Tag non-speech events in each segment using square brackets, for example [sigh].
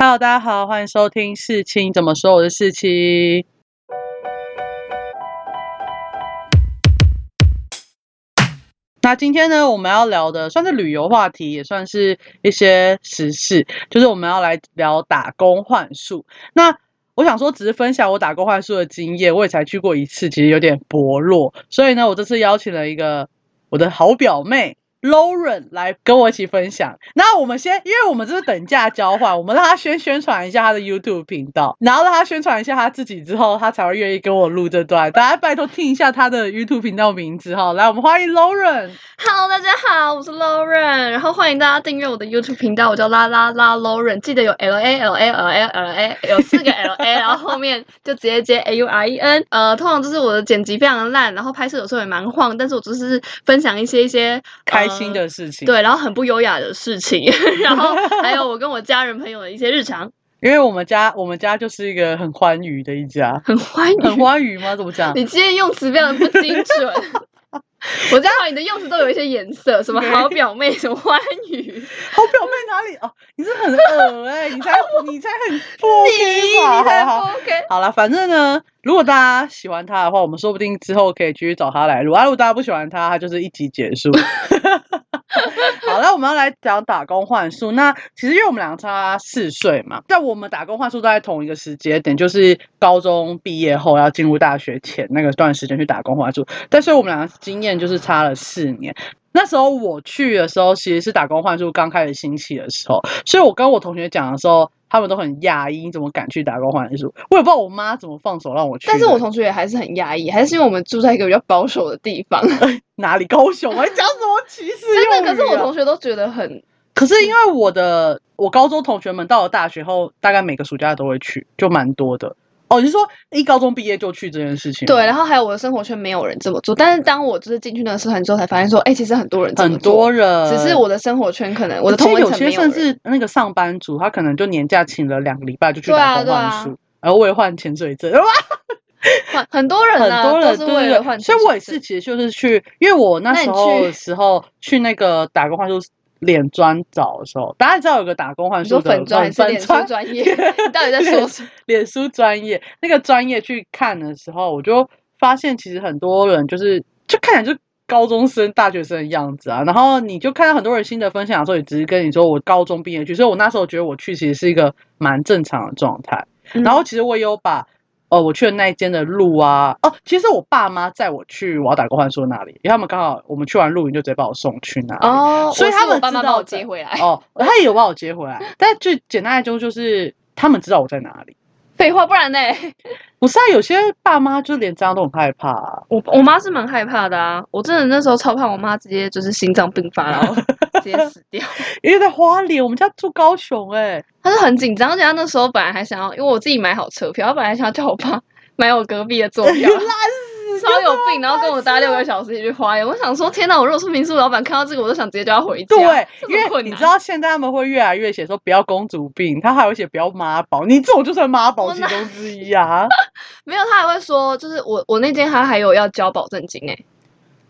Hello，大家好，欢迎收听事情怎么说，我是事情。那今天呢，我们要聊的算是旅游话题，也算是一些时事，就是我们要来聊打工换宿。那我想说，只是分享我打工换宿的经验，我也才去过一次，其实有点薄弱。所以呢，我这次邀请了一个我的好表妹。Lauren 来跟我一起分享。那我们先，因为我们这是等价交换，我们让他先宣传一下他的 YouTube 频道，然后让他宣传一下他自己之后，他才会愿意跟我录这段。大家拜托听一下他的 YouTube 频道名字哈。来，我们欢迎 Lauren。Hello，大家好，我是 Lauren，然后欢迎大家订阅我的 YouTube 频道，我叫啦啦啦 Lauren，记得有 L A L A L A L A 有四个 L A，[laughs] 然后后面就直接接 A U R E N。呃，通常就是我的剪辑非常烂，然后拍摄有时候也蛮晃，但是我只是分享一些一些开。新的事情，对，然后很不优雅的事情，[laughs] 然后 [laughs] 还有我跟我家人朋友的一些日常。因为我们家，我们家就是一个很欢愉的一家，很欢愉，很欢愉吗？怎么讲？你今天用词非常不精准。[laughs] 我知道你的用词都有一些颜色，什么好表妹，什么欢愉，[laughs] 好表妹哪里？哦，你是很恶哎，[laughs] 你才你才很不 OK 吧？好好 OK，好了，反正呢，如果大家喜欢他的话，我们说不定之后可以继续找他来录。啊，如果大家不喜欢他，他就是一集结束。[laughs] 好了，我们要来讲打工换宿。那其实因为我们两个差四岁嘛，在我们打工换宿都在同一个时间点，就是高中毕业后要进入大学前那个段时间去打工换宿。但是我们两个经验就是差了四年。那时候我去的时候，其实是打工换宿刚开始兴起的时候，所以我跟我同学讲的时候。他们都很讶异，怎么敢去打工换宿？我也不知道我妈怎么放手让我去。但是我同学也还是很压抑，还是因为我们住在一个比较保守的地方。[laughs] 哪里高雄？我讲什么歧视？真的，可是我同学都觉得很。可是因为我的我高中同学们到了大学后，大概每个暑假都会去，就蛮多的。哦，你是说一高中毕业就去这件事情？对，然后还有我的生活圈没有人这么做，但是当我就是进去那个社团之后，才发现说，哎，其实很多人很多人，只是我的生活圈可能我的同学有些甚至那个上班族，他可能就年假请了两个礼拜就去打工换书，然后为了换潜水证，哇，[laughs] 很多人很多人都是为了换，所以我也是其实就是去，因为我那时候的时候去那个打工换宿。脸专找的时候，大家知道有个打工换宿的粉专，脸书专业，[laughs] 你到底在说什么？[laughs] 脸书专业那个专业去看的时候，我就发现其实很多人就是就看起来就高中生、大学生的样子啊。然后你就看到很多人新的分享的时候，也只是跟你说我高中毕业去，所以我那时候觉得我去其实是一个蛮正常的状态。然后其实我也有把。哦，我去的那一间的路啊，哦，其实我爸妈载我去我要打工换宿那里，因为他们刚好我们去完露营就直接把我送去那里，哦，所以他们爸妈把我接回来，哦，他也有把我接回来，但最简单来说就是他们知道我在哪里。废话，不然呢？[laughs] 不是啊，有些爸妈就连这样都很害怕啊。我我妈是蛮害怕的啊，我真的那时候超怕，我妈直接就是心脏病发，然后 [laughs] 直接死掉。因为在花莲，我们家住高雄，哎，她是很紧张，而且她那时候本来还想要，因为我自己买好车票，她本来想要叫我爸买我隔壁的座票。[laughs] [laughs] 超有病，然后跟我搭六个小时去花园。我想说，天哪！我如果是民宿老板，看到这个，我都想直接叫他回家。对，因为你知道现在他们会越来越写说不要公主病，他还会写不要妈宝。你这种就算妈宝其中之一啊。[laughs] 没有，他还会说，就是我我那间他还有要交保证金哎。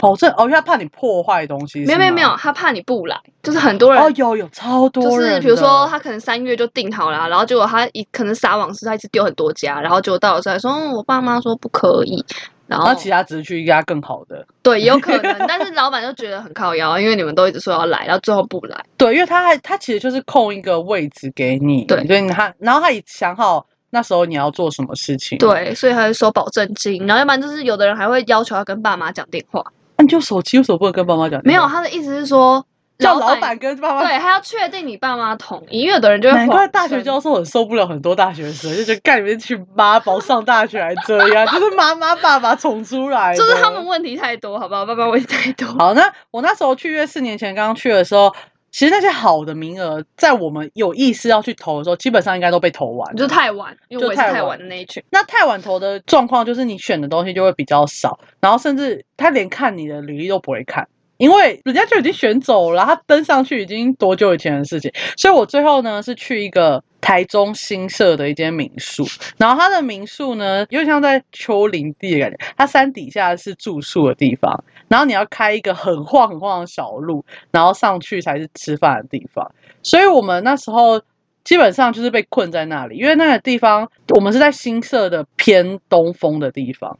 保证哦，因为他怕你破坏东西。没有没有没有，他怕你不来，就是很多人哦，有有超多人，就是比如说他可能三月就定好了，然后结果他一可能撒网是他一直丢很多家，然后结果到了时候说，我爸妈说不可以。然后其他只是去一家更好的，对，有可能，但是老板就觉得很靠腰，因为你们都一直说要来，然后最后不来。对，因为他还他其实就是空一个位置给你，对，所以他然后他也想好那时候你要做什么事情，对，所以他就收保证金，然后要不然就是有的人还会要求要跟爸妈讲电话，那你就手机为什么不能跟爸妈讲？没有，他的意思是说。叫老板跟爸妈对，还要确定你爸妈同意，因为有的人就会。难怪大学教授很受不了很多大学生，就觉得干你们去妈宝上大学还这样，[laughs] 就是妈妈爸爸宠出来，就是他们问题太多，好不好？爸爸问题太多。好，那我那时候去约四年前刚刚去的时候，其实那些好的名额，在我们有意识要去投的时候，基本上应该都被投完，就太晚，因为我是太晚的那一群。那太晚投的状况就是你选的东西就会比较少，然后甚至他连看你的履历都不会看。因为人家就已经选走了，他登上去已经多久以前的事情，所以我最后呢是去一个台中新设的一间民宿，然后他的民宿呢又像在丘陵地的感觉，它山底下是住宿的地方，然后你要开一个很晃很晃的小路，然后上去才是吃饭的地方，所以我们那时候。基本上就是被困在那里，因为那个地方我们是在新社的偏东风的地方，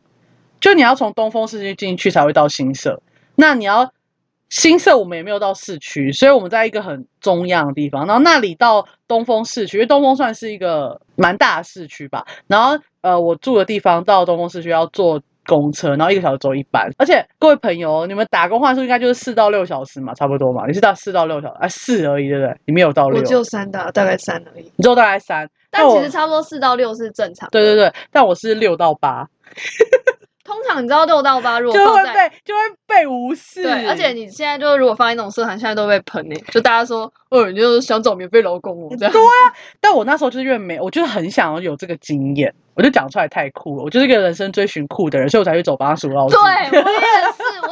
就你要从东风市区进去才会到新社。那你要新社，我们也没有到市区，所以我们在一个很中央的地方。然后那里到东风市区，因为东风算是一个蛮大的市区吧。然后呃，我住的地方到东风市区要坐公车，然后一个小时走一班。而且各位朋友，你们打工换数应该就是四到六小时嘛，差不多嘛。你是到四到六小时，啊四而已，对不对？你没有到六我，只有三到，大概三而已。你只有大概三。但其实差不多四到六是正常。对对对，但我是六到八，通常你知道六到八如果就会被就会被无视。对，而且你现在就如果放在那种社团，现在都被喷诶、就大家说，哦，你就是想找免费劳工哦，这样。对啊，但我那时候就是因为没，我就是很想要有这个经验，我就讲出来太酷了，我就是一个人生追寻酷的人，所以我才去走巴蜀老师。对，我也是，我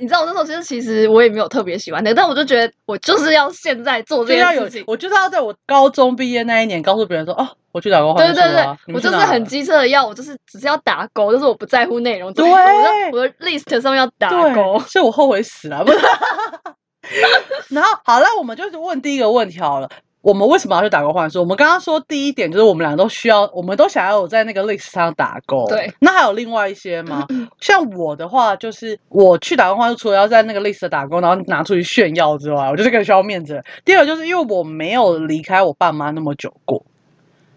你知道，我那时候其实其实我也没有特别喜欢那个，但我就觉得我就是要现在做这件事情，。我就是要在我高中毕业那一年告诉别人说，哦，我去打工对对对，我就是很机车的要，我就是只是要打勾，就是我不在乎内容，对我的我的 list 上面要打勾，。所以我后悔死了，不是。[laughs] 然后好，那我们就是问第一个问题好了。我们为什么要去打工换宿？我们刚刚说第一点就是我们俩都需要，我们都想要有在那个 list 上打工。对，那还有另外一些吗？像我的话，就是我去打工换宿，除了要在那个 list 打工，然后拿出去炫耀之外，我就是个需要面子。第二个就是因为我没有离开我爸妈那么久过，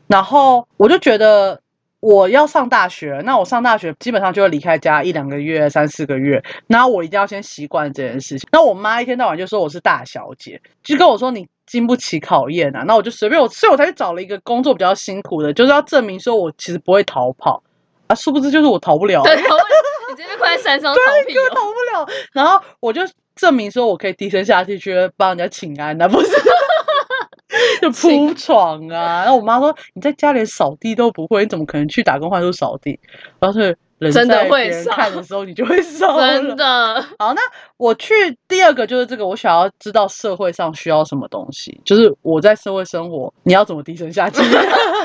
然后我就觉得我要上大学，那我上大学基本上就会离开家一两个月、三四个月，然后我一定要先习惯这件事情。那我妈一天到晚就说我是大小姐，就跟我说你经不起考验啊。那我就随便我，所以我才去找了一个工作比较辛苦的，就是要证明说我其实不会逃跑啊，殊不知就是我逃不了。对，[laughs] 你直接快在山上逃避根本哦。逃不了。然后我就证明说我可以低声下气去帮人家请安呐、不是？[laughs] 就铺床啊，然后我妈说你在家连扫地都不会，你怎么可能去打工换宿扫地？然后是人真的在会扫别人看的时候你就会 [laughs] 扫了真的，好，那我去第二个就是这个，我想要知道社会上需要什么东西，就是我在社会生活，你要怎么低声下气。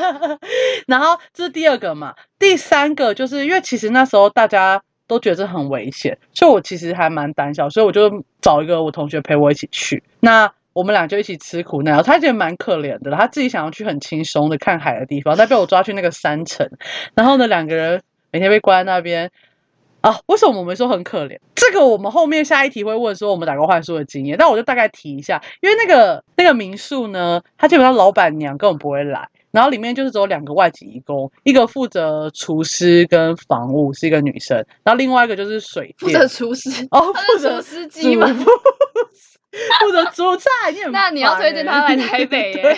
[laughs] 然后这是第二个嘛，第三个就是因为其实那时候大家都觉得这很危险，所以我其实还蛮胆小，所以我就找一个我同学陪我一起去。那我们俩就一起吃苦耐劳，他觉得蛮可怜的，他自己想要去很轻松的看海的地方，但被我抓去那个山城，然后呢，两个人每天被关在那边。啊，为什么我们说很可怜？这个我们后面下一题会问说我们打工换宿的经验，但我就大概提一下，因为那个那个民宿呢，它基本上老板娘根本不会来，然后里面就是只有两个外籍义工，一个负责厨师跟房务是一个女生，然后另外一个就是水电负责厨师，哦，负责厨师机吗？煮 [laughs] 负责煮菜，你很那你要推荐欸他来台北耶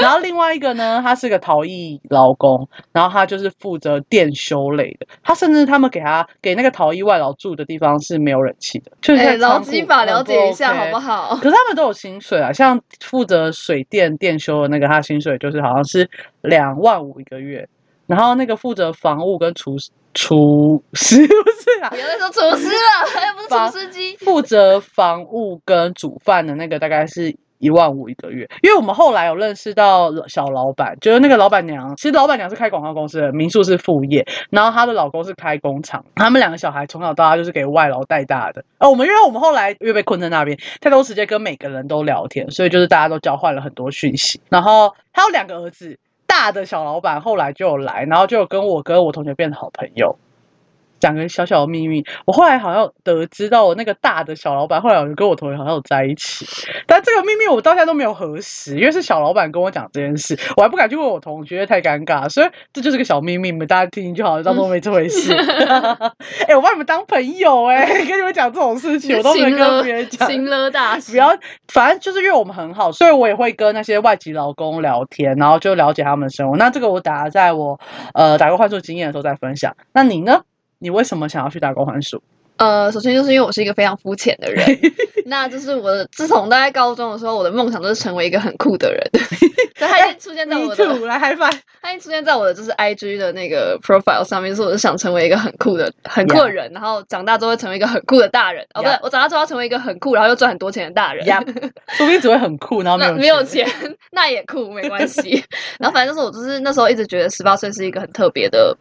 然后另外一个呢，他是个陶艺劳工，然后他就是负责电修类的。他甚至他们给他给那个陶艺外劳住的地方是没有人气的，就是劳基法了解一下好不好？可是他们都有薪水啊，像负责水电电修的那个，他薪水就是好像是两万五一个月，然后那个负责防务跟厨厨师 [laughs] 不是啊，不要再说厨师了，又不是房厨师机。负责房务跟煮饭的那个大概是一万五一个月，因为我们后来有认识到小老板，就是那个老板娘，其实老板娘是开广告公司的，民宿是副业，然后她的老公是开工厂，他们两个小孩从小到大就是给外劳带大的。呃，我们因为我们后来因为被困在那边，太多时间跟每个人都聊天，所以就是大家都交换了很多讯息。然后他有两个儿子，大的小老板后来就来，然后就跟我跟我同学变成好朋友。讲个小小的秘密，我后来好像得知到我那个大的小老板，后来有跟我同学好像有在一起，但这个秘密我到现在都没有核实，因为是小老板跟我讲这件事，我还不敢去问我同学，太尴尬，所以这就是个小秘密，你们大家听听就好，当做没这回事。[laughs] 哎、我把你们当朋友哎、跟你们讲这种事情，我都没跟别人讲。情勒大师，不要，反正就是因为我们很好，所以我也会跟那些外籍劳工聊天，然后就了解他们的生活。那这个我打在我呃打工换宿经验的时候再分享。那你呢？你为什么想要去打工换宿？呃，首先就是因为我是一个非常肤浅的人，那就是我的自从大概高中的时候，我的梦想就是成为一个很酷的人，所以它已经出现在我的 five。它已经出现在我的就是 IG 的那个 profile 上面，就是我是想成为一个很酷的、很酷的人，然后长大之后会成为一个很酷的大人。哦，不对我长大之后要成为一个很酷，然后又赚很多钱的大人。呀，[laughs] 说不定只会很酷，然后没有没有钱。那也酷，没关系。[laughs] 然后反正就是我就是那时候一直觉得十八岁是一个很特别的时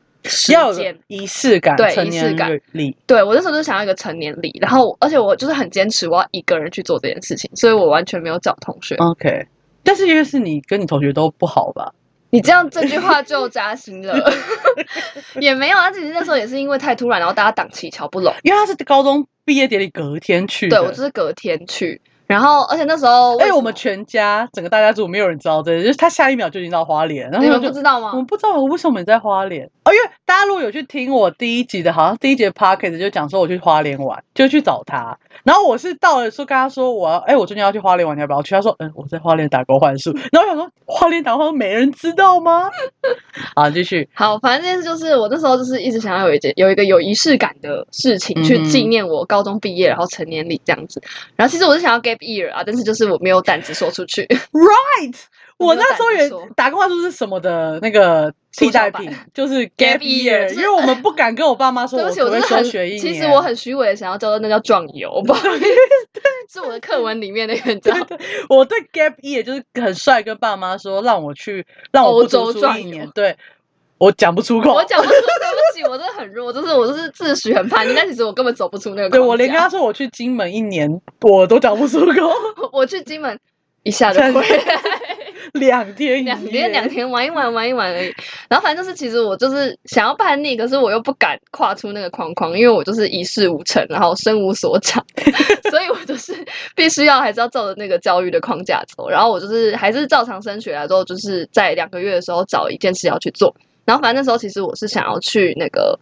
要有间，仪式感，对仪式感礼。对我那时候就想要一个成年礼，然后而且我就是很坚持我要一个人去做这件事情，所以我完全没有找同学。OK，但是因为是你跟你同学都不好吧？你这样这句话就扎心了，[laughs] 也没有啊，其实那时候也是因为太突然，然后大家档期瞧不拢。因为他是高中毕业典礼隔天去的。对我就是隔天去，然后而且那时候，哎，我们全家整个大家族没有人知道这个，就是他下一秒就已经到花莲，然后你们不知道吗我？们不知道为什么你在花莲哦，因为大家如果有去听我第一集的，好像第一节的 p o c k e t 就讲说我去花莲玩，就去找他。然后我是到了说跟他说我要，哎，我最近要去花莲玩，你要不要去？他说，嗯，我在花莲打工换宿。然后我想说，花莲打工没人知道吗？[laughs] 好，继续。好，反正这件事就是我那时候就是一直想要有一件有一个有仪式感的事情去纪念我高中毕业然后成年礼这样子。然后其实我是想要 gap year 啊，但是就是我没有胆子说出去。Right，[laughs] 我那时候也打工话说是什么的那个替代品，[laughs] 就是 Gap 是因为我们不敢跟我爸妈说我我可不可以真的很，休学一年。其实我很虚伪的想要叫做那叫壮游，[laughs] 不好意思，是我的课文里面的，你知道。我对 gap year 就是很帅，跟爸妈说让我去，让我欧不读书洲壮游一年。对，我讲不出口。我讲不出，对不起，我真的很弱，就是我就是自诩很叛逆，但其实我根本走不出那个框对我连跟他说我去金门一年，我都讲不出口。[laughs] 我去金门一下就回来。两天两夜天两天玩一玩玩一玩而已，然后反正就是其实我就是想要叛逆，可是我又不敢跨出那个框框，因为我就是一事无成，然后身无所长，[laughs] 所以我就是必须要还是要照着那个教育的框架走，然后我就是还是照常升学来之后，就是在两个月的时候找一件事要去做，然后反正那时候其实我是想要去那个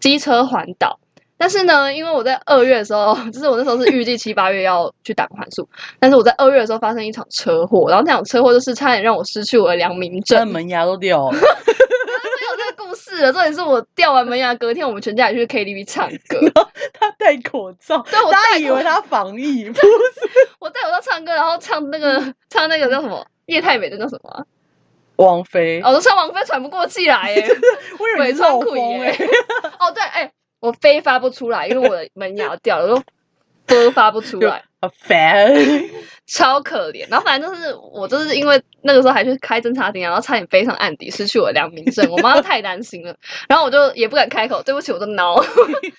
机车环岛。但是呢，因为我在二月的时候，[laughs] 就是我那时候是预计七八月要去打工换宿，但是我在二月的时候发生一场车祸，然后那场车祸就是差点让我失去我的良民证。门牙都掉了。[laughs] 没有这个故事了，重点是我掉完门牙，隔天我们全家也去 KTV 唱歌，他戴口罩，对我大家以为他防疫，不是我戴口罩唱歌，然后唱那个唱那个叫什么叶太美的叫什么啊、王菲。哦，我都唱王菲喘不过气来耶，[laughs] 我以为。[laughs] 哦对，哎、我飞发不出来，因为我的门牙掉了，我都啵发不出来。[laughs] 好烦，超可怜，然后反正就是我就是因为那个时候还去开侦察庭，然后差点飞上案底，失去我的良民证，我妈太担心了，然后我就也不敢开口，对不起，我就挠，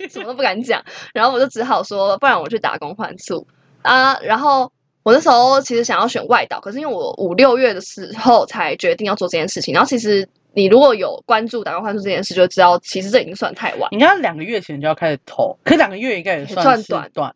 什么都不敢讲，然后我就只好说，不然我去打工换宿啊，然后。我那时候其实想要选外岛，可是因为我五六月的时候才决定要做这件事情。然后其实你如果有关注打工换宿这件事，就知道其实这已经算太晚。你看两个月前就要开始投，可两个月应该也算算短短，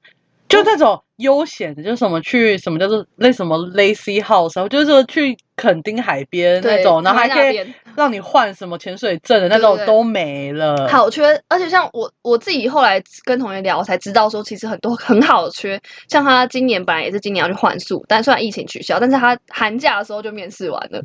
就那种悠闲的，就是什么去什么叫做类什么 lazy house，然后就是说去垦丁海边那种，然后还可以让你换什么潜水证的那种都没了。好缺，而且像我我自己后来跟同学聊，我才知道说，其实很多很好的缺，像他今年本来也是今年要去换宿，但虽然疫情取消，但是他寒假的时候就面试完了，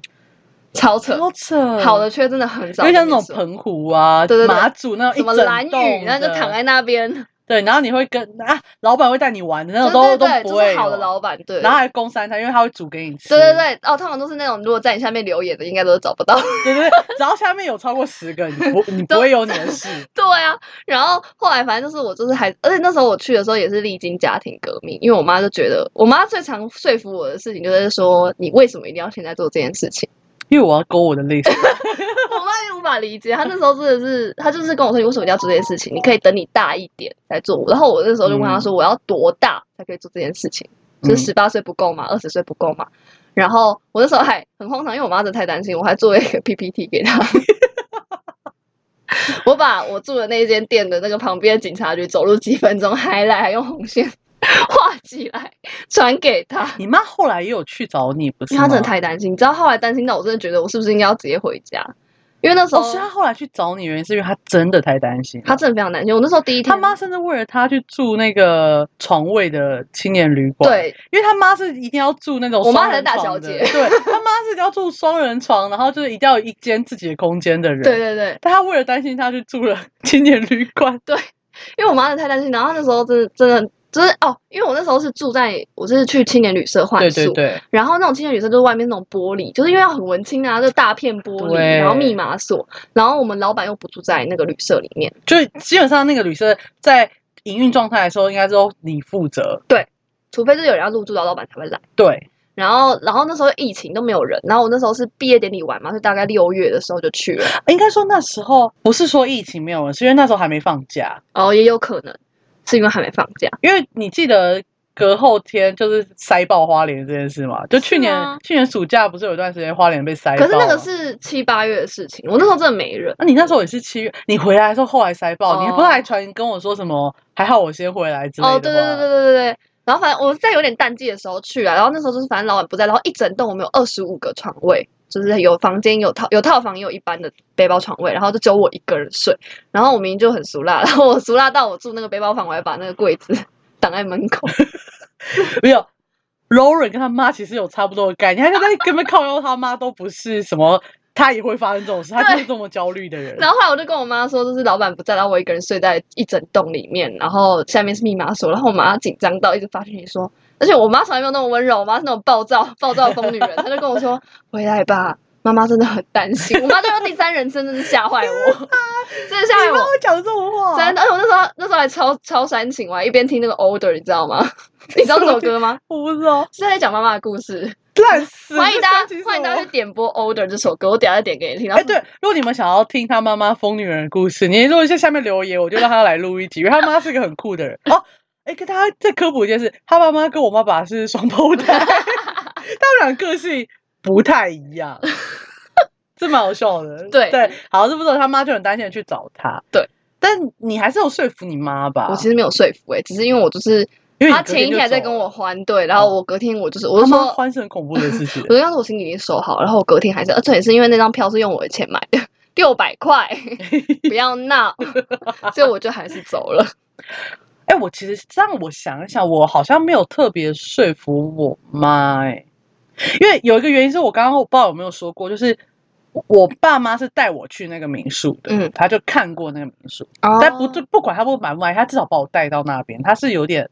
超扯。好扯，好的，缺真的很少，就像那种澎湖啊、对对对。马祖那种什么蓝栋屿，那就躺在那边，对，然后你会跟啊，老板会带你玩的那种都都不会就是好的老板，对。然后还供三餐，因为他会煮给你吃。对对对，哦，通常都是那种如果在你下面留言的，应该都是找不到。[laughs] 对对对，只要下面有超过十个，你不你不会有你的事。[laughs] 对啊，然后后来反正就是我就是还，而且那时候我去的时候也是历经家庭革命，因为我妈就觉得，我妈最常说服我的事情就是说，你为什么一定要现在做这件事情？因为我要勾我的类似，[laughs] 我妈也无法理解，她那时候真的是，她就是跟我说，你为什么要做这件事情？你可以等你大一点再做。然后我那时候就问她说，我要多大才可以做这件事情？就是嗯十八岁不够吗？二十岁不够吗？然后我那时候还很荒唐，因为我妈真的太担心，我还做了一个 PPT 给她。[laughs] 我把我住的那间店的那个旁边的警察局走路几分钟，还来还用红线 [laughs] 画起来传给他。你妈后来也有去找你，不是？因为她真的太担心，你知道后来担心到我真的觉得我是不是应该要直接回家？因为那时候哦，是她后来去找你，原因是因为她真的太担心了。她真的非常担心。我那时候第一天，他妈甚至为了她去住那个床位的青年旅馆，，对因为他妈是一定要住那种我妈是大小姐对他妈是要住双人床，然后就是一定要有一间自己的空间的人。对对对，但他为了担心他去住了青年旅馆，对因为我妈真的太担心，然后那时候真的真的就是哦，因为我那时候是住在我是去青年旅社换宿，对对，然后那种青年旅社就是外面那种玻璃，就是因为要很文青啊，就大片玻璃，然后密码锁，然后我们老板又不住在那个旅社里面，就基本上那个旅社在营运状态的时候，应该都你负责。对除非是有人要入住，然后老板才会来。对，然后，然后那时候疫情都没有人，然后我那时候是毕业典礼完嘛，就大概六月的时候就去了。应该说那时候不是说疫情没有人，是因为那时候还没放假。哦，也有可能是因为还没放假。因为你记得隔后天就是塞爆花莲这件事嘛？就去年去年暑假不是有一段时间花莲被塞爆？可是那个是七八月的事情，我那时候真的没人。那、你那时候也是七月，你回来的时候后来塞爆，哦你不是还传跟我说什么？还好我先回来之类的哦，对对对对对对对。然后反正我是在有点淡季的时候去啊，然后那时候就是反正老板不在，然后一整栋我们有二十五个床位，就是有房间有套有套房也有一般的背包床位，然后就只有我一个人睡。然后我明明就很俗辣，然后我俗辣到我住那个背包房，我还把那个柜子 [laughs] 挡在门口。[laughs] 没有。Lauren 跟他妈其实有差不多的概念，他就在根本靠腰他妈都不是什么，他也会发生这种事，他就是这么焦虑的人。然后后来我就跟我妈说，就是老板不在，然后我一个人睡在一整栋里面，然后下面是密码锁，然后我妈紧张到一直发信息说，而且我妈从来没有那么温柔，我妈是那种暴躁暴躁的疯女人，她就跟我说回来吧，妈妈真的很担心，我妈就用第三人称，真的是吓坏我，真的吓坏我。你跟我讲这种话，真的，而且我那时候那时候还超超煽情，我还一边听那个 Older，你知道吗？[laughs] 你知道这首歌吗？我不知道，是在讲妈妈的故事。烂死！[laughs] 欢迎大家，欢迎大家去点播 Older 这首歌，我等下再点给你听。然哎，后对，如果你们想要听他妈妈疯女人的故事，你如果在下面留言，我就让他来录一集，因为他妈是一个很酷的人哦。哎，跟大家再科普一件事，他爸妈跟我爸爸是双胞胎，[laughs] 他们俩个性不太一样，[laughs] 这蛮好笑的。对对，好，这不是他妈就很担心的去找他。对，但你还是有说服你妈吧？我其实没有说服哎、只是因为我就是他因为他前一天还在跟我欢，对，然后我隔天我就是我就说，欢是很恐怖的事情 [laughs] 我。就当时我心里已经收好，然后我隔天还是，而且也是因为那张票是用我的钱买的，六百块，不要闹，所以我就还是走了。哎、我其实让我想一想，我好像没有特别说服我妈、哎，因为有一个原因是我刚刚我不知道有没有说过，就是我爸妈是带我去那个民宿的，嗯他就看过那个民宿，哦但不就不管他不买不满意，他至少把我带到那边，他是有点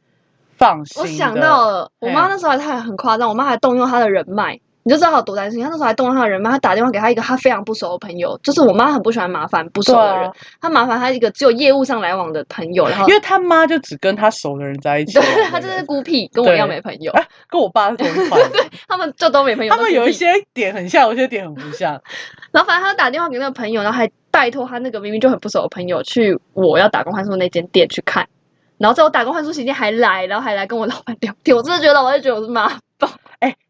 放心。我想到了，我妈那时候还她很夸张，我妈还动用她的人脉，你就知道他有多担心。他那时候还动了他的人脉，他打电话给他一个他非常不熟的朋友，就是我妈很不喜欢麻烦不熟的人啊，，她麻烦他一个只有业务上来往的朋友，然后因为他妈就只跟他熟的人在一起对玩的人，她就是孤僻，跟我一样对没朋友，啊跟我爸是同一 [laughs] 款对，他们就都没朋友。他们有一些点很像，有一些点很不像。然后反正他打电话给那个朋友，然后还拜托他那个明明就很不熟的朋友去我要打工换宿那间店去看。然后在我打工换宿期间还来，然后还来跟我老板聊天。我真的觉得，我就觉得我是妈宝。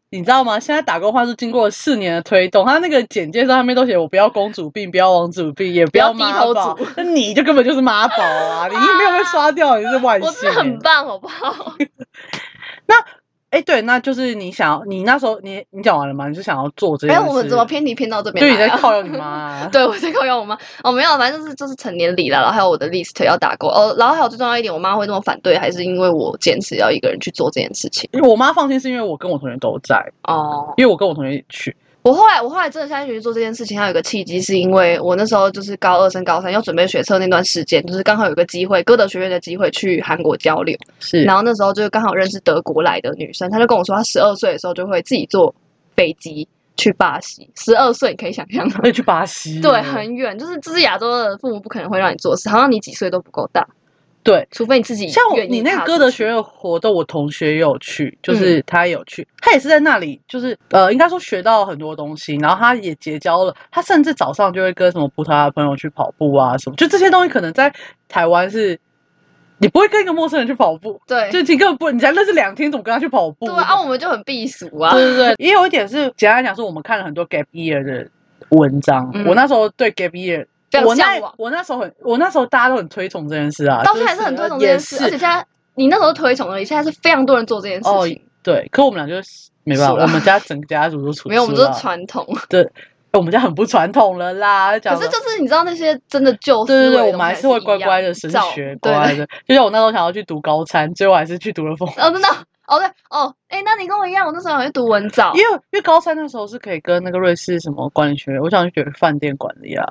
你知道吗？现在打工换是经过了四年的推动，他那个简介上面都写我不要公主病，不要王主病，也不要低头妈宝族。[laughs] 那你就根本就是妈宝啊！你没有被刷掉，你是万我幸真的很欸。棒，好不好？[laughs] 哎，对，那就是你想要，你那时候你你讲完了吗？你是想要做这件哎，我们怎么偏题偏到这边对你在？靠用你妈 [laughs] 啊？对，我在靠邀我妈。哦，没有，反正就是就是成年礼了，然后还有我的 list 要打勾。哦，然后还有最重要一点，我妈会那么反对，还是因为我坚持要一个人去做这件事情。因为我妈放心是因为我跟我同学都在，哦，因为我跟我同学一起去。我后来，我后来真的下定决心做这件事情，还有一个契机，是因为我那时候就是高二升高三要准备学测那段时间，就是刚好有个机会，歌德学院的机会去韩国交流，是然后那时候就刚好认识德国来的女生，她就跟我说，她十二岁的时候就会自己坐飞机去巴西，十二岁你可以想象吗？去巴西。[laughs] 对，很远，就是这是亚洲的父母不可能会让你做事，好像你几岁都不够大，对。除非你自己像我你那个歌德学院活动，我同学也有去，嗯就是他也有去，他也是在那里，就是呃，应该说学到很多东西，然后他也结交了，他甚至早上就会跟什么葡萄牙朋友去跑步啊什么，就这些东西可能在台湾是，你不会跟一个陌生人去跑步，对就你根本不，你才认识两天，怎么跟他去跑步？对啊，我们就很避俗啊，对对对，也有一点是简单来讲，是我们看了很多 gap year 的文章，嗯我那时候对 gap year。非常我那向往我那时候很，我那时候大家都很推崇这件事啊，就到现在还是很推崇这件事，而且现在你那时候推崇而已，现在是非常多人做这件事哦情。对，可我们俩就是没办法，我们家整个家族都出 [laughs] 没有，我们都是传统。对我们家很不传统了啦。可是就是你知道那些真的旧思对对对，我们还是会乖乖的升学乖的。就像我那时候想要去读高参，最后还是去读了风。对哦，真的哦，对哦，哎，那你跟我一样，我那时候好像读文藻因，为因为高三那时候是可以跟那个瑞士什么管理学院，我想去学饭店管理啊，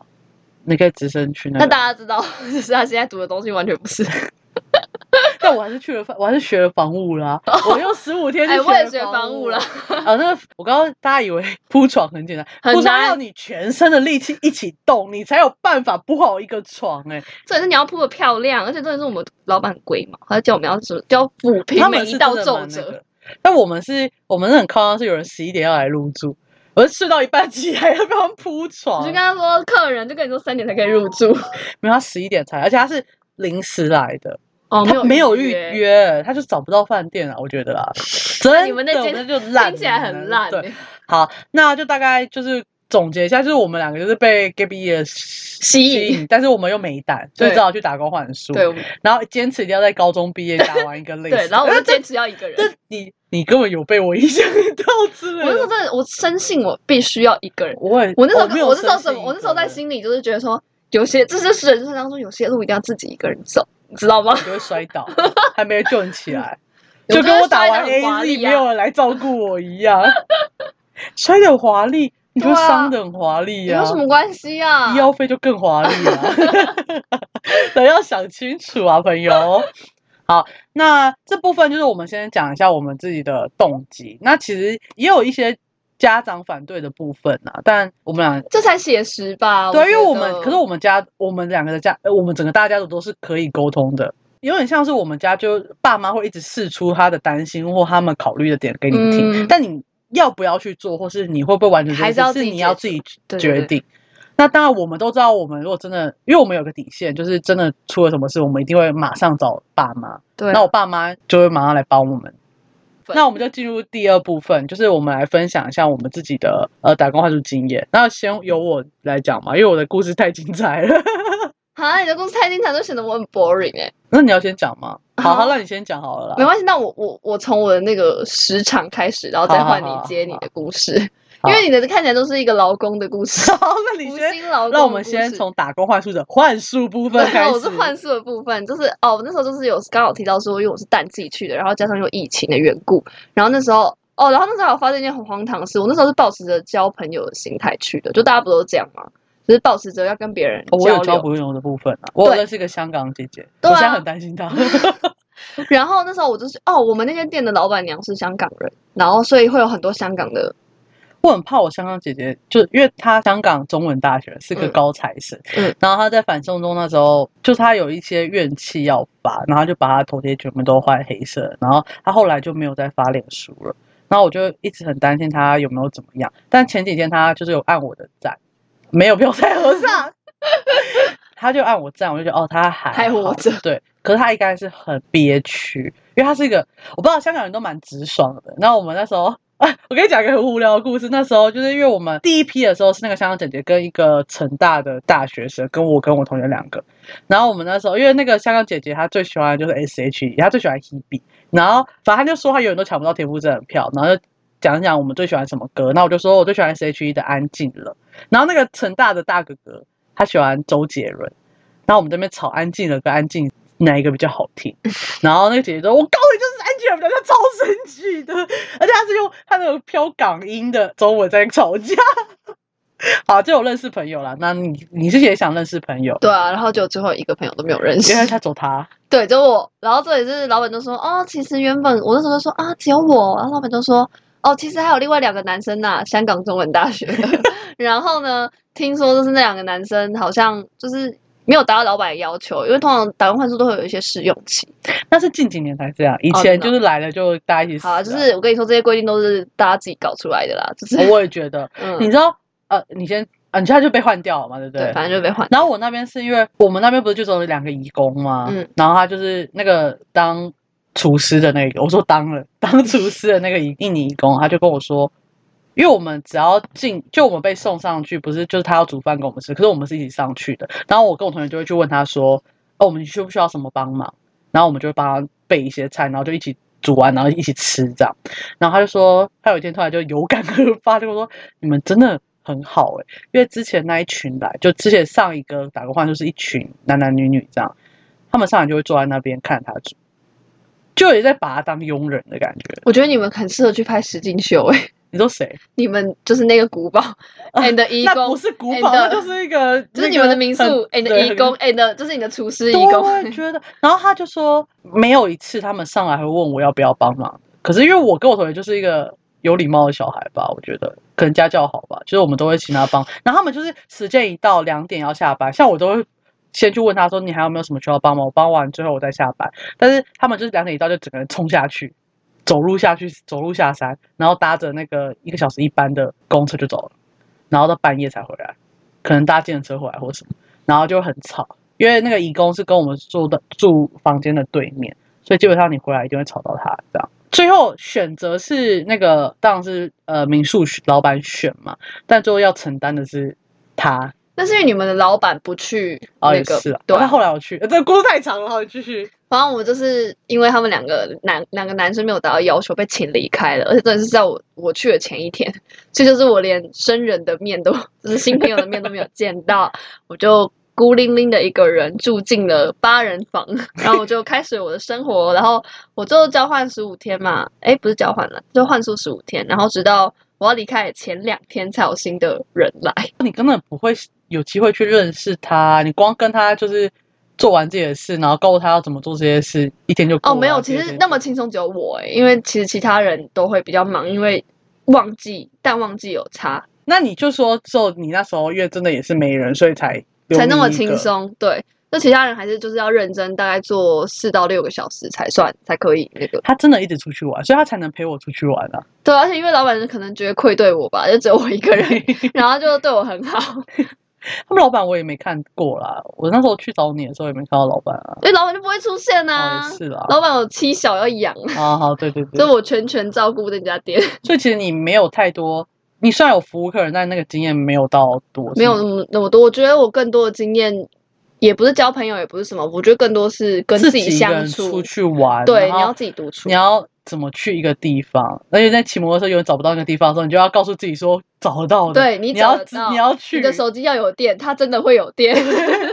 你可以直升去那那。大家知道，[laughs] 就是他现在读的东西完全不是。[laughs] 但我还是去了，我还是学了防务啦。我用十五天去哎，我也学学房务了。啊，那个我刚刚大家以为 [laughs] 铺床很简单，铺床要你全身的力气一起动，你才有办法铺好一个床、哎，重点是你要铺的漂亮，而且重点是我们老板很贵嘛，他叫我们要什么，就要抚平他每一道皱褶。个。但我们是，我们是很夸张是有人十一点要来入住，我是睡到一半起来要帮他们铺我床就跟，他说，客人就跟你说三点才可以入住。[laughs] 没有他十一点才，而且他是临时来的，哦，他没有预预约，他就找不到饭店啊，我觉得啦，[laughs] 真的，你们那间我就烂，听起来很烂对，欸。好，那就大概就是总结一下，就是我们两个就是被 gay 毕业吸引但是我们又没胆，所以只好去打工换书。对，然后坚持一定要在高中毕业打完一个类似。[laughs] 对，然后我就坚持要一个人。这你你根本有被我影响到之类的。我那时候真的，我深信我必须要一个人。我我那时候，我那时候什么？我那时候在心里就是觉得说，有些这就是人生当中有些路一定要自己一个人走，你知道吗？就会摔倒，[laughs] 还没救你起来，就跟我打完 A 华 Z 啊没有人来照顾我一样，摔得很华丽，你就会对啊伤得很华丽呀、有什么关系啊？医药费就更华丽了，对，要想清楚啊，朋友。好，那这部分就是我们先讲一下我们自己的动机。那其实也有一些家长反对的部分啊，但我们俩这才写实吧？对，因为我们可是我们家我们两个的家，呃我们整个大家族都是可以沟通的，有点像是我们家就爸妈会一直试出他的担心或他们考虑的点给你听，嗯但你要不要去做，或是你会不会完成还是要，是自己解你要自己对对对决定。那当然，我们都知道，我们如果真的，因为我们有个底线，就是真的出了什么事，我们一定会马上找爸妈。对，那我爸妈就会马上来帮我们。那我们就进入第二部分，就是我们来分享一下我们自己的呃打工换宿经验。那先由我来讲嘛，因为我的故事太精彩了。[laughs] 啊，你的故事太精彩，就显得我很 boring 哎、那你要先讲吗？好，好好，那你先讲好了啦。没关系，那我我我从我的那个时长开始，然后再换你好好好接你的故事，好因为你的看起来都是一个劳工的故事，[laughs] 好，那你无先，薪劳工的故事。让我们先从打工换宿的换宿部分开对，始。我是换宿的部分，就是哦，我那时候就是有刚好提到说，因为我是淡季去的，然后加上有疫情的缘故，然后那时候哦，然后那时候我发生一件很荒唐的事，我那时候是保持着交朋友的心态去的，就大家不都这样吗？只是保持着要跟别人哦我有交流，交朋友的部分啊，我认识一个香港姐姐，我现在很担心她。[laughs] 然后那时候我就是哦，我们那间店的老板娘是香港人，然后所以会有很多香港的，我很怕我香港姐姐，就因为她香港中文大学是个嗯。高材生，嗯。然后她在反送中那时候，就她有一些怨气要发，然后就把她头贴全部都换黑色，然后她后来就没有再发脸书了，然后我就一直很担心她有没有怎么样，但前几天她就是有按我的赞，没有飘在河上，她就按我赞，我就觉得哦，她还好还活着。对，可是她应该是很憋屈，因为她是一个我不知道香港人都蛮直爽的，然后我们那时候。啊，我跟你讲一个很无聊的故事。那时候就是因为我们第一批的时候是那个香港姐姐跟一个成大的大学生，跟我跟我同学两个。然后我们那时候因为那个香港姐姐她最喜欢就是 S H E，她最喜欢 Hebe。然后反正她就说她永远都抢不到田馥甄的票，然后就讲讲我们最喜欢什么歌。那我就说我最喜欢 S H E 的《安静了》。然后那个成大的大哥哥他喜欢周杰伦，然后我们这边吵《安静了》跟《安静》哪一个比较好听？[laughs] 然后那个姐姐说：“我告诉你，就是安吉尔比较超生气的，而且她是用她那种飘港音的中文在吵架。[laughs] ”好，就有认识朋友了。那你你是也想认识朋友？对啊，然后就最后一个朋友都没有认识因，为他走他，对，就我，然后这也是老板就说，哦，其实原本我那时候就说啊，只有我，然后老板就说，哦，其实还有另外两个男生呐、香港中文大学的，[laughs] 然后呢，听说就是那两个男生好像就是没有达到老板的要求，因为通常打工换宿都会有一些试用期。那是近几年才这样，以前就是来了就大家一起死好啊，就是我跟你说，这些规定都是大家自己搞出来的啦，就是哦我也觉得，你嗯，知道，呃，你先，啊，你现在就被换掉了嘛，对不对，反正就被换。然后我那边是因为我们那边不是就只有两个义工嘛？嗯然后他就是那个当厨师的那个，我说当了当厨师的那个印印尼义工，他就跟我说，因为我们只要进，就我们被送上去，不是就是他要煮饭给我们吃，可是我们是一起上去的。然后我跟我同学就会去问他说，哦，我们需不需要什么帮忙？然后我们就会帮他备一些菜，然后就一起煮完，然后一起吃这样。然后他就说，他有一天突然就有感而发，就说你们真的很好诶、因为之前那一群来，就之前上一个打工换就是一群男男女女这样，他们上来就会坐在那边看他煮，就也在把他当佣人的感觉。我觉得你们很适合去拍实境秀诶、你说谁？你们就是那个古堡 and 义工那不，是古堡，那就是一个，就是你们的民宿 and 对义工 and 就是你的厨师义对，工。我也觉得。然后他就说，没有一次他们上来会问我要不要帮忙。可是因为我跟我同学就是一个有礼貌的小孩吧，我觉得可能家教好吧，就是我们都会请他帮。然后他们就是时间一到两点要下班，像我都会先去问他说你还有没有什么需要帮忙，我帮完之后我再下班。但是他们就是两点一到就整个人冲下去。走路下去，走路下山，然后搭着那个一个小时一班的公车就走了，然后到半夜才回来，可能搭计程车回来或什么，然后就很吵。因为那个义工是跟我们住的住房间的对面，所以基本上你回来一定会吵到他这样。最后选择是那个当然是呃民宿老板选嘛，但最后要承担的是他。那是因为你们的老板不去哦，那个，也是啊。对他后来我去，呃这个故事太长了，好你继续。反正我就是因为他们两个男两个男生没有达到要求被请离开了，而且真的是在我我去的前一天，这就是我连生人的面都就是新朋友的面都没有见到，我就孤零零的一个人住进了八人房，然后我就开始我的生活，然后我就交换十五天嘛，诶，不是交换了，就换宿十五天，然后直到我要离开前两天才有新的人来。你根本不会有机会去认识他，你光跟他就是做完自己的事，然后告诉他要怎么做这些事，一天就哦，没有，其实那么轻松只有我诶，因为其实其他人都会比较忙，因为旺季但旺季有差，那你就说，之后你那时候因为真的也是没人，所以才才那么轻。松。对，那其他人还是就是要认真，大概做四到六个小时才算才可以那个。他真的一直出去玩，所以他才能陪我出去玩啊。对，而且因为老板可能觉得愧对我吧，就只有我一个人，[laughs] 然后就对我很好，[laughs] 他们老板我也没看过啦，我那时候去找你的时候也没看到老板啊。因为老板就不会出现呐，啊也。是啦。老板有妻小要养，啊，[laughs] 好，对对对所以。我全权照顾那家店，[laughs] 所以其实你没有太多，你虽然有服务客人，但那个经验没有到多。没有那么那么多。我觉得我更多的经验也不是交朋友，也不是什么，我觉得更多是跟自己相处。出去玩，对，你要自己独处你。要怎么去一个地方，而且在骑摩托车有人找不到那个地方的时候，你就要告诉自己说找得到的。对你你要你要去你的手机要有电，它真的会有电，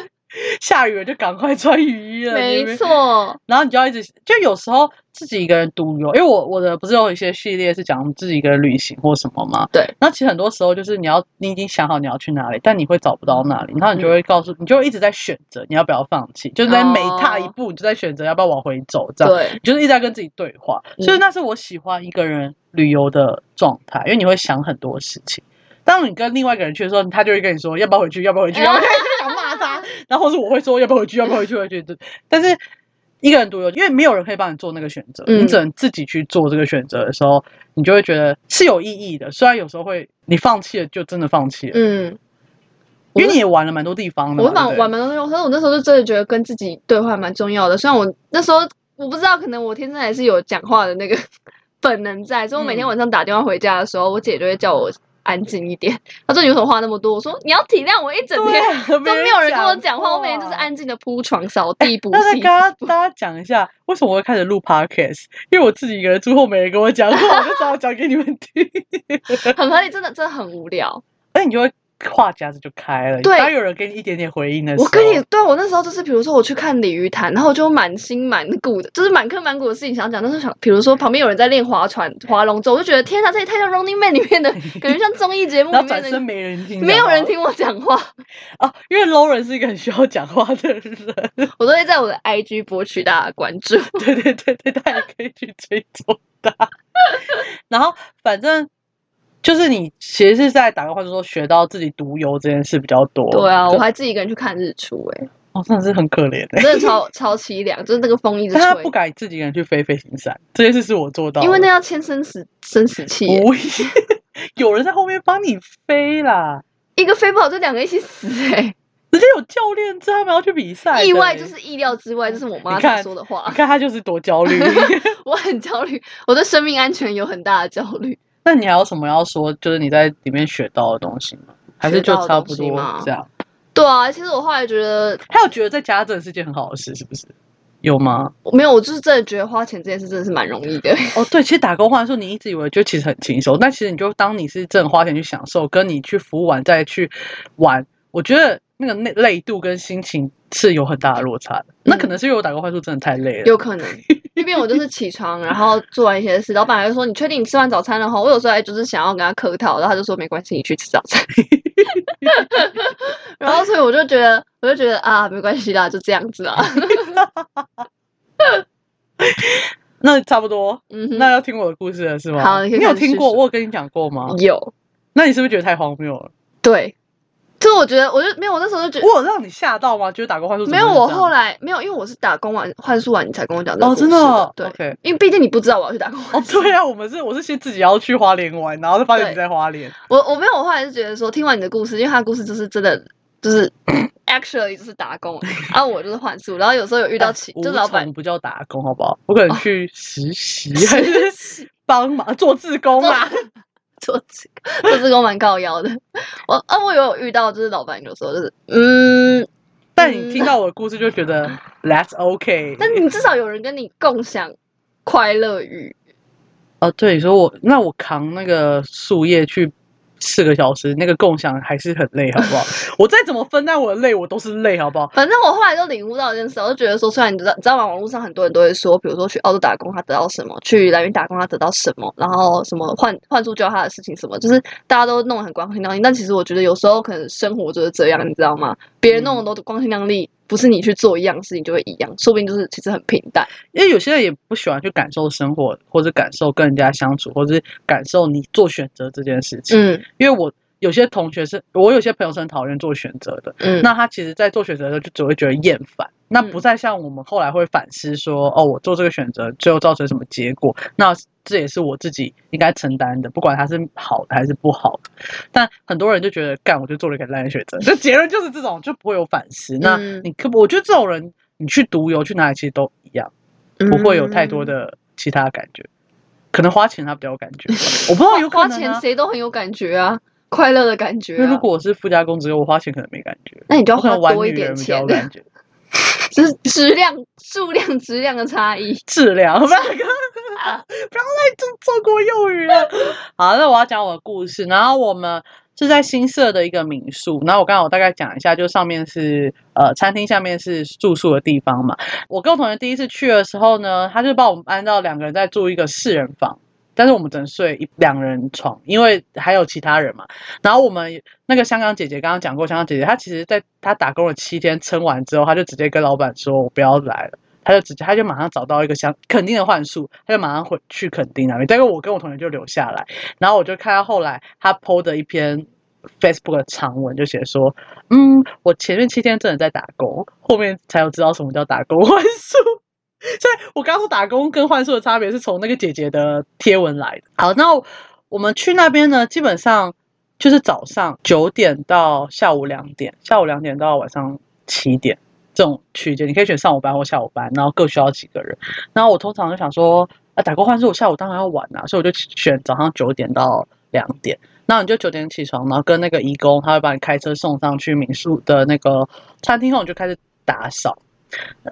[laughs] 下雨了就赶快穿雨衣了。没错。然后你就要一直，就有时候自己一个人独游，因为我我的不是有一些系列是讲自己一个人旅行或什么吗？对。那其实很多时候就是你要你已经想好你要去哪里，但你会找不到那里，然后你就会告诉、你就会一直在选择你要不要放弃，就是在每踏一哦步你就在选择要不要往回走这样。对，你就是一直在跟自己对话，嗯所以那是我喜欢一个人旅游的状态，因为你会想很多事情。当你跟另外一个人去的时候，他就会跟你说要不要回去，要不要回去，要不要，就想骂他。然后是我会说要不要回去，要不要回去，回去。对 [laughs] 但是一个人独游，因为没有人可以帮你做那个选择，嗯你只能自己去做这个选择的时候，你就会觉得是有意义的。虽然有时候会你放弃了，就真的放弃了，嗯，因为你也玩了蛮多地方的。我蛮对不对玩蛮多地方，可是我那时候就真的觉得跟自己对话蛮重要的。虽然我那时候我不知道，可能我天生还是有讲话的那个 [laughs] 本能在，所以我每天嗯晚上打电话回家的时候，我姐就会叫我安静一点。[laughs] 他说你为什么话那么多？我说你要体谅我一整天。啊，[laughs] 都没没有人跟我讲话，我每天就是安静的铺床、扫地、补那再习跟。大家大家讲一下，为什么我会开始录 podcast？因为我自己一个人住后，没人跟我讲话，我就只好讲给你们听。[laughs] 很合理，真的真的很无聊。而且你就会话匣子就开了，对当有人给你一点点回应的时候，我跟你，对我那时候就是，比如说我去看鲤鱼潭，然后我就满心满谷的，就是满坑满谷的事情想讲。但是想，比如说旁边有人在练划船、划龙舟，我就觉得天哪，这也太像《Running Man》里面的，[laughs] 感觉像综艺节目然里面的，后转身没人听，没有人听我讲话。啊，[laughs] 因为 Lauren 是一个很需要讲话的人，[laughs] 我都会在我的 IG 博取大家的关注。对对对对，大家可以去追踪他。然后反正就是你其实是在打工换宿说学到自己独游这件事比较多。对啊，我跟还自己一个人去看日出、欸，哦真的是很可怜的、真的超 [laughs] 超凄凉，就是那个风一直吹但他不，敢自己一个人去飞飞行伞，这件事是我做到。因为那要签生死生死契、[laughs] 有人在后面帮你飞啦，[laughs] 一个飞不好就两个一起死、欸，直接有教练证，他们要去比赛的。意外就是意料之外，这是我妈你看常说的话你。看他就是多焦虑。我很焦虑，我对生命安全有很大的焦虑。那你还有什么要说？就是你在里面学到的东西吗？还是就差不多这样？对啊，其实我后来觉得，还有觉得在家真的是件很好的事，是不是？有吗？没有，我就是真的觉得花钱这件事真的是蛮容易的。[laughs] 哦，对，其实打工换宿，你一直以为就其实很轻松，但其实你就当你是真的花钱去享受，跟你去服务完再去玩，我觉得那个累累度跟心情是有很大的落差的。那可能是因为我打工换宿真的太累了。有可能，那边我就是起床，然后做完一些事，老板还会说：“你确定你吃完早餐了哈？”我有时候还就是想要跟他客套，然后他就说：“没关系，你去吃早餐。[laughs] ”然后所以我就觉得，我就觉得啊，没关系啦，就这样子啊。[laughs] 那差不多，嗯哼，那要听我的故事了是吗？好你你有听过？我有跟你讲过吗？有那你是不是觉得太荒谬了？对，就我觉得，我就没有，我那时候就觉得。我有让你吓到吗？就是打工换宿怎没有，我后来没有，因为我是打工完换宿完，你才跟我讲的哦，真的哦对。因为毕竟你不知道我要去打工哦换，宿。对啊，我们是我是先自己要去花莲玩，然后就发现你在花莲。我我没有，我后来是觉得说，听完你的故事，因为他的故事就是真的就是 actually 就是打工，啊，我就是换宿，然后有时候有遇到起，就老板不叫打工，好不好？我可能去实习还是帮忙做志工啊，做志做志工蛮高腰的。我啊，我有遇到，就是老板有时候就是，嗯，但你听到我的故事就觉得 [laughs] that's okay，[laughs] 但你至少有人跟你共享快乐与。哦，对，说我那我扛那个树叶去。四个小时，那个共享还是很累，好不好？[laughs] 我再怎么分担我的累，我都是累，好不好？反正我后来就领悟到一件事，我就觉得说，虽然你知道，你知道吗？网络上很多人都会说，比如说去澳洲打工他得到什么，去来源打工他得到什么，然后什么换换出教他的事情什么，就是大家都弄得很光鲜亮丽。但其实我觉得有时候可能生活就是这样，你知道吗？别人弄的都光鲜亮丽。不是你去做一样事情就会一样，说不定就是其实很平淡。因为有些人也不喜欢去感受生活，或者感受跟人家相处，或者是感受你做选择这件事情。嗯，因为我有些同学是我有些朋友是很讨厌做选择的。嗯，那他其实，在做选择的时候就只会觉得厌烦。那不再像我们后来会反思说，哦，我做这个选择最后造成什么结果？那这也是我自己应该承担的，不管它是好的还是不好的。但很多人就觉得，干我就做了一个烂选择，就结论就是这种，就不会有反思。那你可我觉得这种人，你去独游去哪里其实都一样，不会有太多的其他感觉。可能花钱他比较有感觉，我不知道有花钱谁都很有感觉啊，快乐的感觉。那如果我是富家公子，我花钱可能没感觉，那你就要花多一点钱。[laughs] 是质量、数量、质量的差异。质量，[laughs] 不要不要再做做过用语了。[laughs] 好，那我要讲我的故事。然后我们是在新设的一个民宿。然后我刚刚我大概讲一下，就上面是呃餐厅，下面是住宿的地方嘛。我跟我同学第一次去的时候呢，他就把我们搬到两个人在住一个四人房。但是我们只能睡一两人床，因为还有其他人嘛。然后我们那个香港姐姐刚刚讲过，香港姐姐她其实在她打工了七天，撑完之后，她就直接跟老板说：“我不要来了。”她就直接，她就马上找到一个相肯定的幻术，她就马上回去肯定那边。但是我跟我同学就留下来。然后我就看到后来她 PO 的一篇 Facebook 的长文，就写说：“嗯，我前面七天真的在打工，后面才有知道什么叫打工幻术。[laughs] ” [laughs] 所以我刚说打工跟幻术的差别是从那个姐姐的贴文来的。好，那我们去那边呢，基本上就是早上九点到下午两点，下午两点到晚上七点这种区间，你可以选上午班或下午班，然后各需要几个人。然后我通常就想说，啊，打工幻术我下午当然要晚啊，所以我就选早上九点到两点。那你就九点起床，然后跟那个义工，他会把你开车送上去民宿的那个餐厅后，你就开始打扫。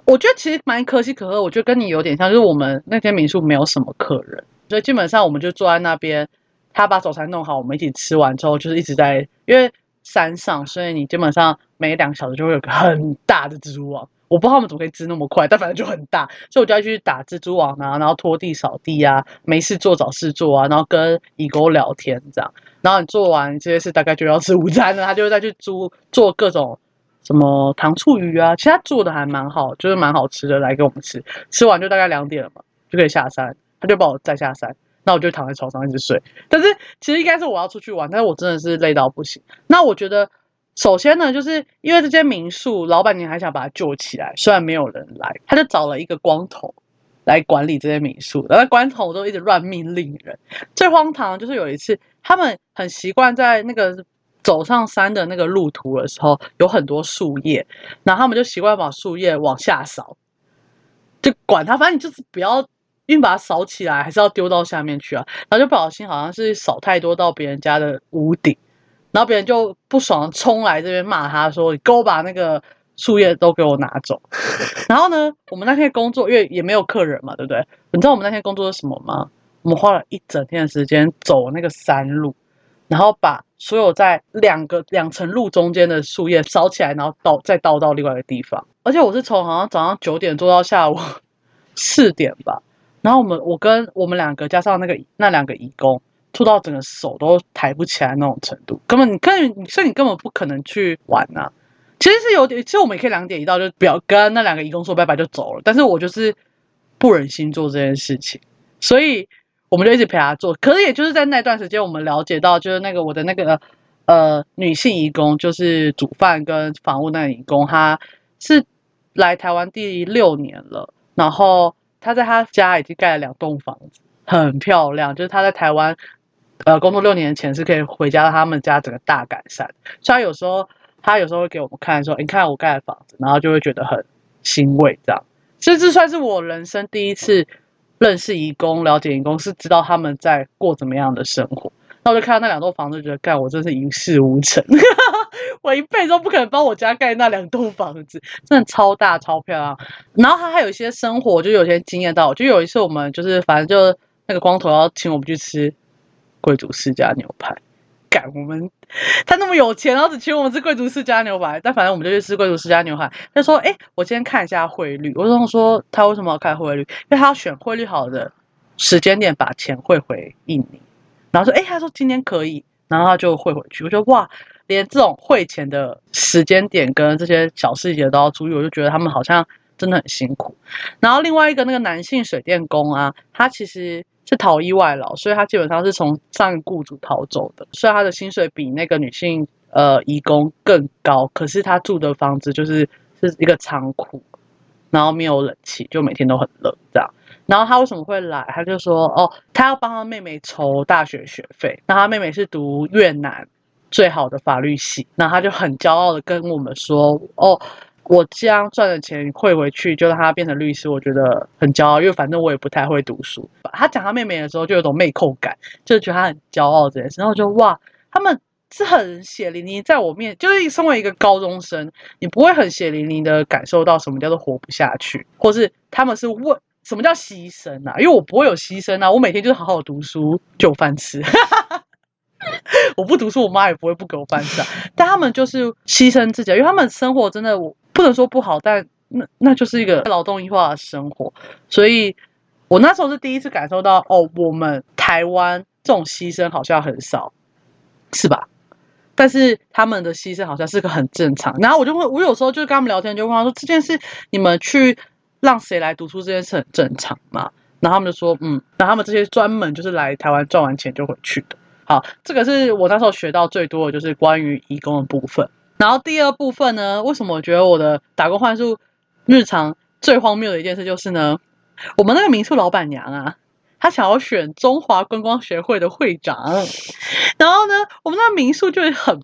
我觉得其实蛮可喜可贺，我觉得跟你有点像，就是我们那天民宿没有什么客人，所以基本上我们就坐在那边，他把早餐弄好，我们一起吃完之后，就是一直在，因为山上，所以你基本上每两小时就会有个很大的蜘蛛网，我不知道他们怎么可以织那么快，但反正就很大，所以我就要去打蜘蛛网啊，然后拖地扫地啊，没事做找事做啊，然后跟乙沟聊天这样，然后你做完这些事，大概就要吃午餐了，他就会再去租做各种。什么糖醋鱼啊，其实他做的还蛮好，就是蛮好吃的，来给我们吃。吃完就大概两点了嘛，就可以下山。他就把我载下山，那我就躺在床上一直睡。但是其实应该是我要出去玩，但是我真的是累到不行。那我觉得，首先呢，就是因为这间民宿老板娘还想把它救起来，虽然没有人来，他就找了一个光头来管理这些民宿。然后光头都一直乱命令人。最荒唐就是有一次，他们很习惯在那个。走上山的那个路途的时候，有很多树叶，然后他们就习惯把树叶往下扫，就管它，反正你就是不要，因为把它扫起来还是要丢到下面去啊。然后就不小心好像是扫太多到别人家的屋顶，然后别人就不爽冲来这边骂他说：“你给我把那个树叶都给我拿走。[laughs] ”然后呢，我们那天工作因为也没有客人嘛，对不对？你知道我们那天工作是什么吗？我们花了一整天的时间走那个山路。然后把所有在两个两层路中间的树叶烧起来，然后倒再倒到另外一个地方。而且我是从好像早上九点做到下午 [laughs] 四点吧。然后我们我跟我们两个加上那个那两个义工，做到整个手都抬不起来那种程度，根本你根本所以你根本不可能去玩呐。其实是有点，其实我们也可以两点一到就不要跟那两个义工说拜拜就走了。但是我就是不忍心做这件事情，所以。我们就一直陪他做，可是也就是在那段时间，我们了解到，就是那个我的那个呃女性义工，就是煮饭跟房屋那个义工，她是来台湾第六年了，然后她在她家已经盖了两栋房子，很漂亮。就是她在台湾呃工作六年前是可以回家到，他们家整个大改善。虽然有时候他有时候会给我们看说，你看我盖的房子，然后就会觉得很欣慰，这样。其实这算是我人生第一次认识义工、了解义工，是知道他们在过怎么样的生活。那我就看到那两栋房子，觉得盖我真是一事无成，[laughs] 我一辈子都不可能帮我家盖那两栋房子，真的超大超漂亮。然后他还有一些生活，就有些惊艳到。就有一次我们就是反正就那个光头要请我们去吃贵族世家牛排，干我们他那么有钱，然后只请我们吃贵族世家牛排，但反正我们就去吃贵族世家牛排。他说：“哎，我今天看一下汇率。”我就说：“他为什么要看汇率？因为他要选汇率好的时间点把钱汇回印尼。”然后说，哎，他说今天可以，然后他就汇回去。我觉得哇，连这种汇钱的时间点跟这些小细节都要注意，我就觉得他们好像真的很辛苦。然后另外一个那个男性水电工啊，他其实是逃逸外劳，所以他基本上是从上雇主逃走的。虽然他的薪水比那个女性呃义工更高，可是他住的房子就是是一个仓库，然后没有冷气，就每天都很冷这样。然后他为什么会来？他就说：“哦，他要帮他妹妹筹大学学费。那他妹妹是读越南最好的法律系。那他就很骄傲的跟我们说：‘哦，我将赚的钱汇回去，就让他变成律师。’我觉得很骄傲，因为反正我也不太会读书。他讲他妹妹的时候，就有种妹控感，就觉得他很骄傲这件事。然后就哇，他们是很血淋淋在我面，就是身为一个高中生，你不会很血淋淋的感受到什么叫做活不下去，或是他们是问。”什么叫牺牲啊？因为我不会有牺牲啊，我每天就是好好读书就有饭吃。[laughs] [laughs] 我不读书，我妈也不会不给我饭吃。但他们就是牺牲自己，因为他们生活真的我不能说不好，但那那就是一个劳动异化的生活。所以我那时候是第一次感受到，哦，我们台湾这种牺牲好像很少，是吧？但是他们的牺牲好像是个很正常。然后我就会，我有时候就跟他们聊天，就问他说：“这件事你们去。”让谁来读书这件事很正常嘛？然后他们就说，嗯，那他们这些专门就是来台湾赚完钱就回去的。好，这个是我那时候学到最多的就是关于义工的部分。然后第二部分呢，为什么我觉得我的打工换宿日常最荒谬的一件事就是呢？我们那个民宿老板娘啊，她想要选中华观光学会的会长，然后呢，我们那个民宿就是很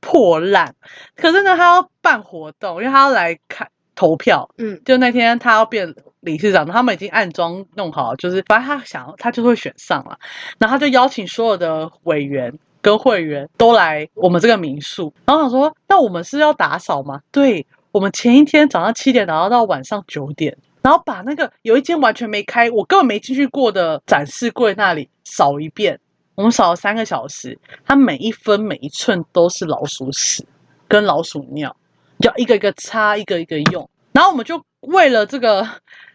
破烂，可是呢，他要办活动，因为他要来看。投票，嗯，就那天他要变理事长，他们已经暗装弄好，就是反正他想他就会选上了，然后他就邀请所有的委员跟会员都来我们这个民宿，然后想说，那我们是要打扫吗？对，我们前一天早上七点打扫到晚上九点，然后把那个有一间完全没开，我根本没进去过的展示柜那里扫一遍，我们扫了三个小时，它每一分每一寸都是老鼠屎跟老鼠尿。要一个一个擦，一个一个用，然后我们就为了这个，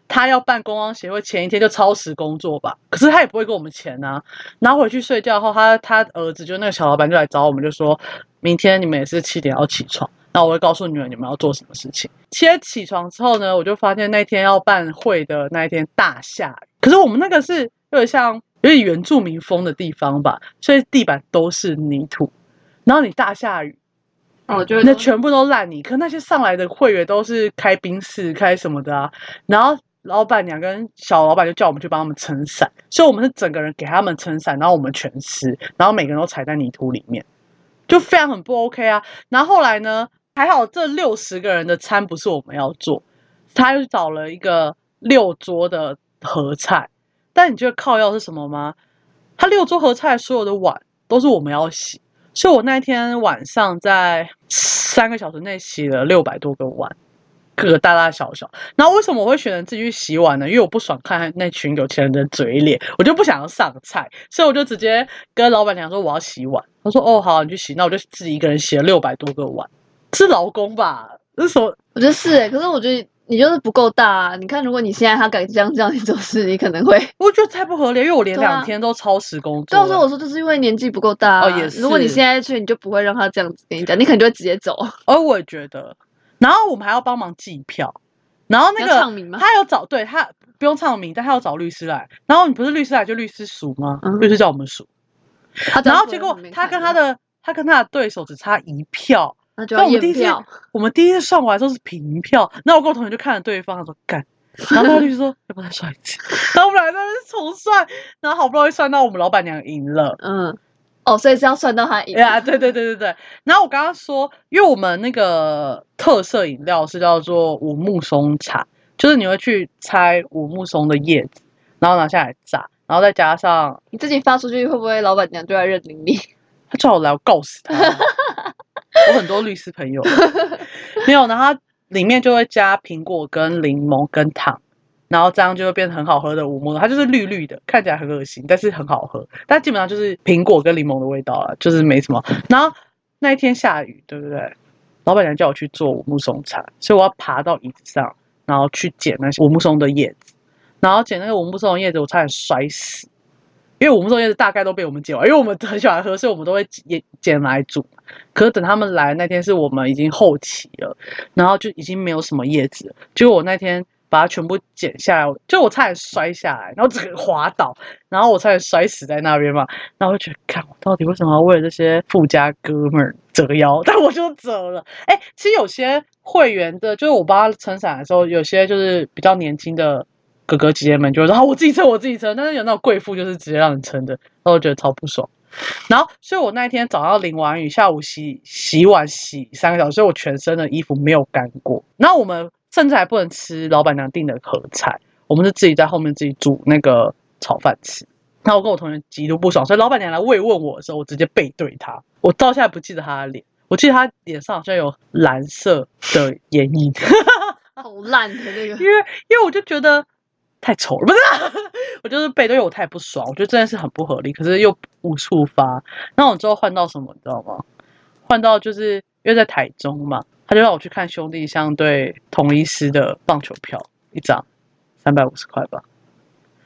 他要办公光协会，前一天就超时工作吧。可是他也不会给我们钱啊。然后回去睡觉后，他他儿子就那个小老板就来找我们，就说明天你们也是七点要起床，那我会告诉你们你们要做什么事情。七点起床之后呢，我就发现那天要办会的那一天大下雨。可是我们那个是有点像有点原住民风的地方吧，所以地板都是泥土，然后你大下雨。哦，就那全部都烂泥，可那些上来的会员都是开冰室、开什么的啊。然后老板娘跟小老板就叫我们去帮他们撑伞，所以我们是整个人给他们撑伞，然后我们全湿，然后每个人都踩在泥土里面，就非常很不 OK 啊。然后后来呢，还好这六十个人的餐不是我们要做，他又找了一个六桌的合菜。但你觉得靠药是什么吗？他六桌合菜所有的碗都是我们要洗。所以我那天晚上在三个小时内洗了六百多个碗，各个大大小小。然后为什么我会选择自己去洗碗呢？因为我不爽看那群有钱人的嘴脸，我就不想要上菜，所以我就直接跟老板娘说我要洗碗。他说：“哦，好，你去洗。”那我就自己一个人洗了六百多个碗，是劳工吧？是什么？我觉得是哎，可是我觉得。你就是不够大啊！你看，如果你现在他敢这样这样做事，你可能会。[laughs] 我觉得太不合理，因为我连两天都超时工作。到时候我说，就是因为年纪不够大。哦，也是。如果你现在去，你就不会让他这样子跟你讲，你可能就会直接走。哦，我也觉得。然后我们还要帮忙计票，然后那个他有找对他不用唱名，但他要找律师来。然后你不是律师来就律师数吗？律师叫我们数。然后结果他跟他的他跟他的对手只差一票。那就要验票。我们第一次算完都是平票，那我跟我同学就看着对方，他说干，[laughs] 然后那个律师说要不再算一次，[laughs] 然后我们俩在那边重算，然后好不容易算到我们老板娘赢了，嗯，哦，所以是要算到他赢。呀，对对对对对。然后我刚刚说，因为我们那个特色饮料是叫做五木松茶，就是你会去拆五木松的叶子，然后拿下来榨，然后再加上你自己发出去，会不会老板娘就来认领你？他叫我来我告死他。我很多律师朋友 [laughs] 没有，然后它里面就会加苹果跟柠檬跟糖。然后这样就会变成很好喝的五木，它就是绿绿的，看起来很恶心，但是很好喝。但基本上就是苹果跟柠檬的味道了，就是没什么。然后那一天下雨，对不对？老板娘叫我去做五木松茶，所以我要爬到椅子上，然后去捡那些五木松的叶子。然后捡那个五木松的叶子，我差点摔死，因为五木松叶子大概都被我们捡完，因为我们很喜欢喝，所以我们都会捡捡来煮。可是等他们来那天，是我们已经后期了，然后就已经没有什么叶子。结果我那天。把它全部剪下来，就我差点摔下来，然后整个滑倒，然后我差点摔死在那边嘛。然后我就觉得，看我到底为什么要为了这些富家哥们儿折腰？但我就折了。哎，其实有些会员的，就是我帮他撑伞的时候，有些就是比较年轻的哥哥姐姐们就会说：“啊，我自己撑，我自己撑。”但是有那种贵妇就是直接让你撑的，然后我觉得超不爽。然后，所以我那一天早上淋完雨，下午洗洗碗洗三个小时，所以我全身的衣服没有干过。然后我们。甚至还不能吃老板娘订的盒菜，我们是自己在后面自己煮那个炒饭吃。然后我跟我同学极度不爽，所以老板娘来慰问我的时候，我直接背对她。我到现在不记得她的脸，我记得她脸上好像有蓝色的眼影，[laughs] 好烂的那个。因为因为我就觉得太丑了，不是？[laughs] 我就是背对，我太不爽。我觉得这件事很不合理，可是又无处发。那我之后换到什么，你知道吗？换到就是因为在台中嘛。就让我去看兄弟相对同一师的棒球票，一张三百五十块吧。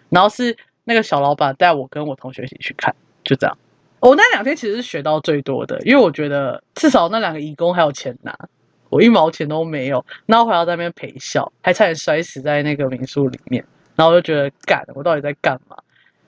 然后是那个小老板带我跟我同学一起去看，就这样。我那两天其实是学到最多的，因为我觉得至少那两个义工还有钱拿，我一毛钱都没有，然后还要在那边陪笑，还差点摔死在那个民宿里面。然后我就觉得干，我到底在干嘛？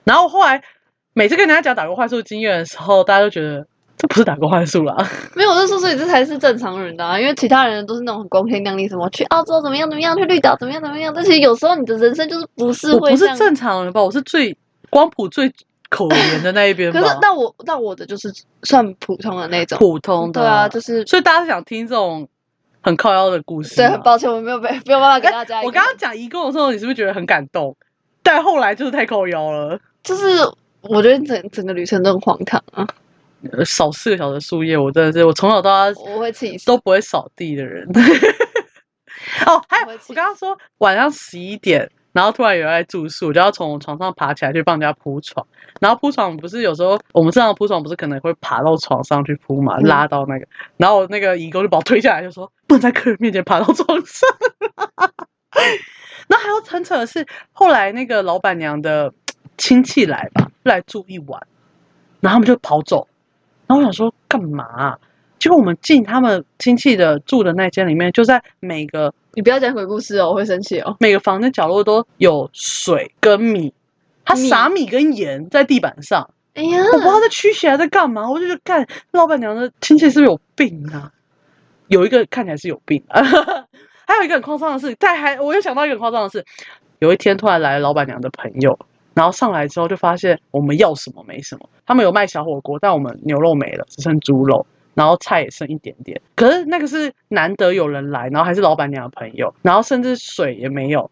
然后后来每次跟人家讲打工换宿经验的时候，大家都觉得。这不是打工换数啦，[laughs] 没有，我就说，所以这才是正常人的啊，因为其他人都是那种很光鲜亮丽，什么去澳洲怎么样怎么样，去绿岛怎么样怎么样。但其实有时候你的人生就是不是会，不是正常人吧？我是最光谱最可怜的那一边。[laughs] 可是，那我那我的就是算普通的那种，普通的。对啊，就是所以大家想听这种很靠腰的故事。对，很抱歉，我没有被没有办法给大家。我刚刚讲一共的时候，你是不是觉得很感动？但后来就是太靠腰了，就是我觉得整整个旅程都很荒唐啊。扫四个小时树叶，我真的是我从小到大我会气都不会扫地的人。[laughs] 哦，还有我刚刚说晚上十一点，然后突然有人来住宿，我就要从床上爬起来去帮人家铺床。然后铺床不是有时候我们正常铺床不是可能会爬到床上去铺嘛，拉到那个，然后那个义工就把我推下来，就说不能在客人面前爬到床上。[laughs] 那还要很扯的是，后来那个老板娘的亲戚来吧，来住一晚，然后他们就跑走。然后我想说干嘛？结果我们进他们亲戚的住的那间里面，就在每个你不要讲鬼故事哦，我会生气哦。每个房间角落都有水跟米，他撒米跟盐在地板上。哎呀，我不知道在驱邪还在干嘛。我就觉得干老板娘的亲戚是不是有病啊？有一个看起来是有病，[laughs] 还有一个很夸张的事，在还我又想到一个很夸张的事，有一天突然来了老板娘的朋友。然后上来之后就发现我们要什么没什么，他们有卖小火锅，但我们牛肉没了，只剩猪肉，然后菜也剩一点点。可是那个是难得有人来，然后还是老板娘的朋友，然后甚至水也没有，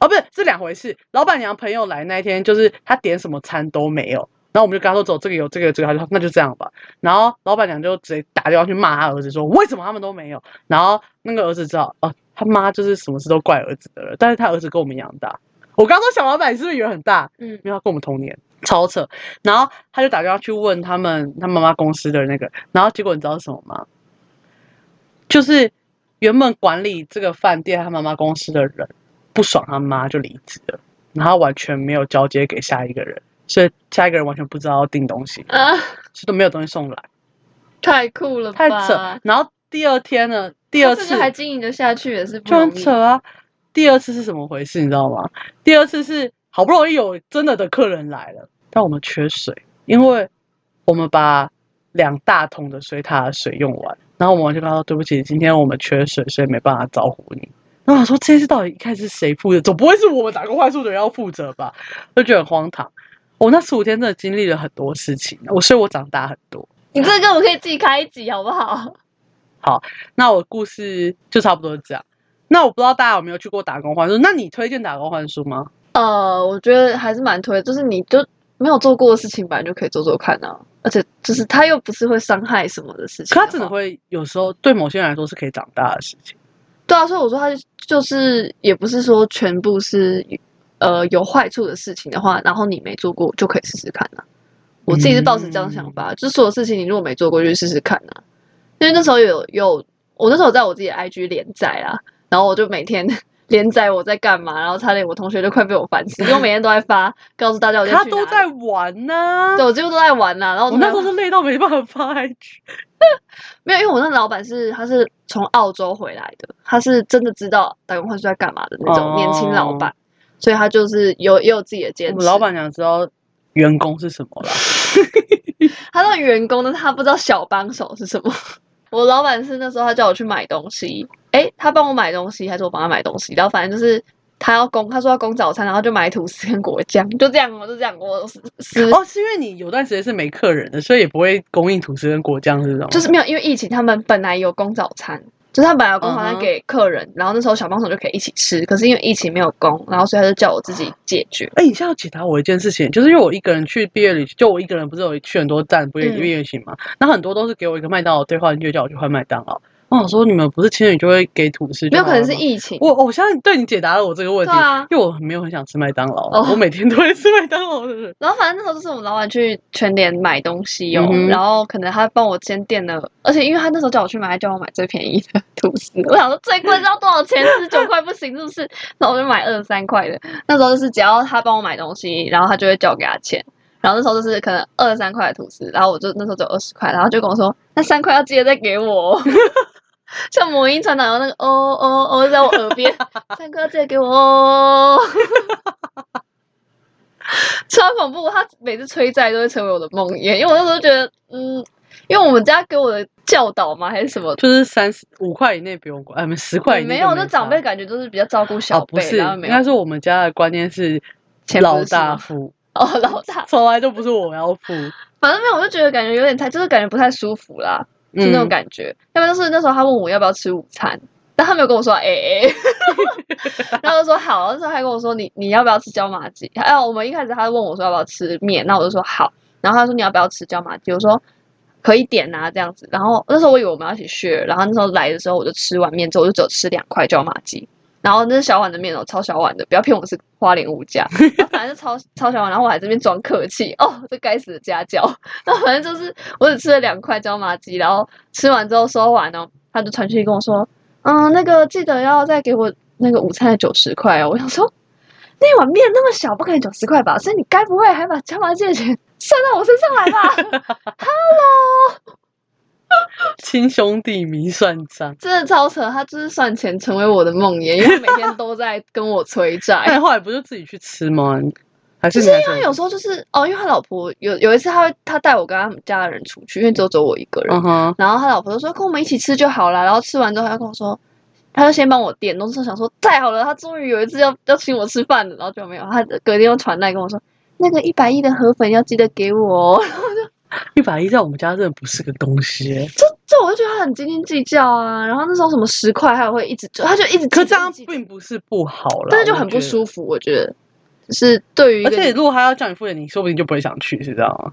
哦，不是，是两回事。老板娘朋友来那一天，就是他点什么餐都没有，然后我们就跟他说走，这个有，这个这个，他说那就这样吧。然后老板娘就直接打电话去骂他儿子，说为什么他们都没有？然后那个儿子知道，哦，他妈就是什么事都怪儿子的了，但是他儿子跟我们一样大。我刚说小老板是不是以为很大？嗯，因为他跟我们同年，超扯。然后他就打电话去问他们他妈妈公司的那个，然后结果你知道是什么吗？就是原本管理这个饭店他妈妈公司的人不爽他妈就离职了，然后完全没有交接给下一个人，所以下一个人完全不知道要订东西啊，所以都没有东西送来。太酷了，太扯。然后第二天呢，第二次还经营的下去也是就很扯啊。第二次是什么回事？你知道吗？第二次是好不容易有真的的客人来了，但我们缺水，因为我们把两大桶的水塔的水用完，然后我们完全跟他说对不起，今天我们缺水，所以没办法招呼你。然后我说这次到底一开始谁负责？总不会是我们打工快速的人要负责吧？就觉得很荒唐。我那十五天真的经历了很多事情，我所以我长大很多。你这个我可以自己开一集好不好 [laughs] 好？那我故事就差不多这样。那我不知道大家有没有去过打工换宿？那你推荐打工换宿吗？呃，我觉得还是蛮推，就是你就没有做过的事情，本来就可以做做看啊。而且就是它又不是会伤害什么的事情的话，可它真的会有时候对某些人来说是可以长大的事情。对啊，所以我说它就是也不是说全部是呃有坏处的事情的话，然后你没做过就可以试试看啊。我自己是抱持这样想法，就是所有事情你如果没做过就去试试看啊。因为那时候有有我那时候在我自己的 IG 连载啊，然后我就每天 [laughs] 连载我在干嘛，然后差点我同学都快被我烦死，因为我每天都在发告诉大家我在他都在玩呢、对，我几乎都在玩呐、然后我那时候就是累到没办法发 IG。[laughs] 没有，因为我那老板是他是从澳洲回来的，他是真的知道打工换宿在干嘛的那种年轻老板，所以他就是有也有自己的坚持。我们老板娘知道员工是什么啦。[laughs] 他是员工，但是他不知道小帮手是什么。我老板是那时候他叫我去买东西，诶，他帮我买东西还是我帮他买东西？然后反正就是他要供，他说要供早餐，然后就买吐司跟果酱，就这样，我就这样，我是是哦，是因为你有段时间是没客人的，所以也不会供应吐司跟果酱这种。就是没有，因为疫情他们本来有供早餐，就是他本来有供早餐给客人，然后那时候小帮手就可以一起吃，可是因为疫情没有供，然后所以他就叫我自己解决。哎、你现在要解答我一件事情，就是因为我一个人去毕业旅行，就我一个人不是有去很多站毕业嗯毕业旅行嘛，那、很多都是给我一个麦当劳兑换券，叫我去换麦当劳。我想说，你们不是情侣就会给吐司？没有可能是疫情，我我现在对你解答了我这个问题，因为我没有很想吃麦当劳，哦 [laughs] 我每天都会吃麦当劳的人。然后反正那时候就是我们老板去全联买东西哦，嗯然后可能他帮我先垫了，而且因为他那时候叫我去买，他叫我买最便宜的吐司，我想说最贵是要多少钱？十九块不行是不是？然后我就买二十三块的。那时候就是只要他帮我买东西，然后他就会叫我给他钱。然后那时候就是可能二十三块的吐司，然后我就那时候只有二十块，然后就跟我说那三块要记得再给我哦。[laughs] 像魔音传导那个哦哦哦在我耳边，三块要记得给我哦。[laughs] 超恐怖！他每次催债都会成为我的梦魇，因为我那时候觉得，嗯，因为我们家给我的教导嘛，还是什么，就是三十五块以内不用管，哎，没十块以内没有，那长差辈感觉都是比较照顾小哦，不辈，是，应该是我们家的观念是老大付，哦，老大，从来都不是我要付，反正没有，我就觉得感觉有点太，就是感觉不太舒服啦，是那种嗯感觉。要不然就是那时候他问我要不要吃午餐，但他没有跟我说哎哎，[laughs] 然后就说好，那时候还跟我说你你要不要吃椒麻鸡？哎，我们一开始他问我说要不要吃面，那我就说好，然后他说你要不要吃椒麻鸡？我说可以点啊这样子。然后那时候我以为我们要一起 share，然后那时候来的时候我就吃完面之后我就只有吃两块椒麻鸡。然后那是小碗的面哦，超小碗的，不要骗我是花莲物价，[laughs] 然后反正就超超小碗，然后我还这边装客气哦，这该死的家教。[laughs] 那反正就是我只吃了两块椒麻鸡，然后吃完之后收完哦，他就传讯息跟我说，嗯，那个记得要再给我那个午餐的九十块哦。[laughs] 我想说，那碗面那么小，不可能九十块吧？所以你该不会还把椒麻鸡的钱算到我身上来吧？Hello，[laughs] 亲兄弟明算账。真的超扯，他就是算钱成为我的梦魇，因为每天都在跟我催债。那你后来不就自己去吃吗？还是就是因为有时候就是哦，因为他老婆有有一次他会他带我跟他们家的人出去，因为只有只有我一个人，然后他老婆就说跟我们一起吃就好了，然后吃完之后他跟我说，他就先帮我点，东西想说太好了，他终于有一次要要请我吃饭了，然后就没有，他隔天又传来跟我说那个一百亿的河粉要记得给我、哦，[laughs] 一百一在我们家真的不是个东西耶。这这我就觉得他很斤斤计较啊，然后那时候什么十块他也会一直就他就一直可这样并不是不好了，但是就很不。舒服，我觉得。是对于而且如果他要叫你付钱，你说不定就不会想去，是这样吗？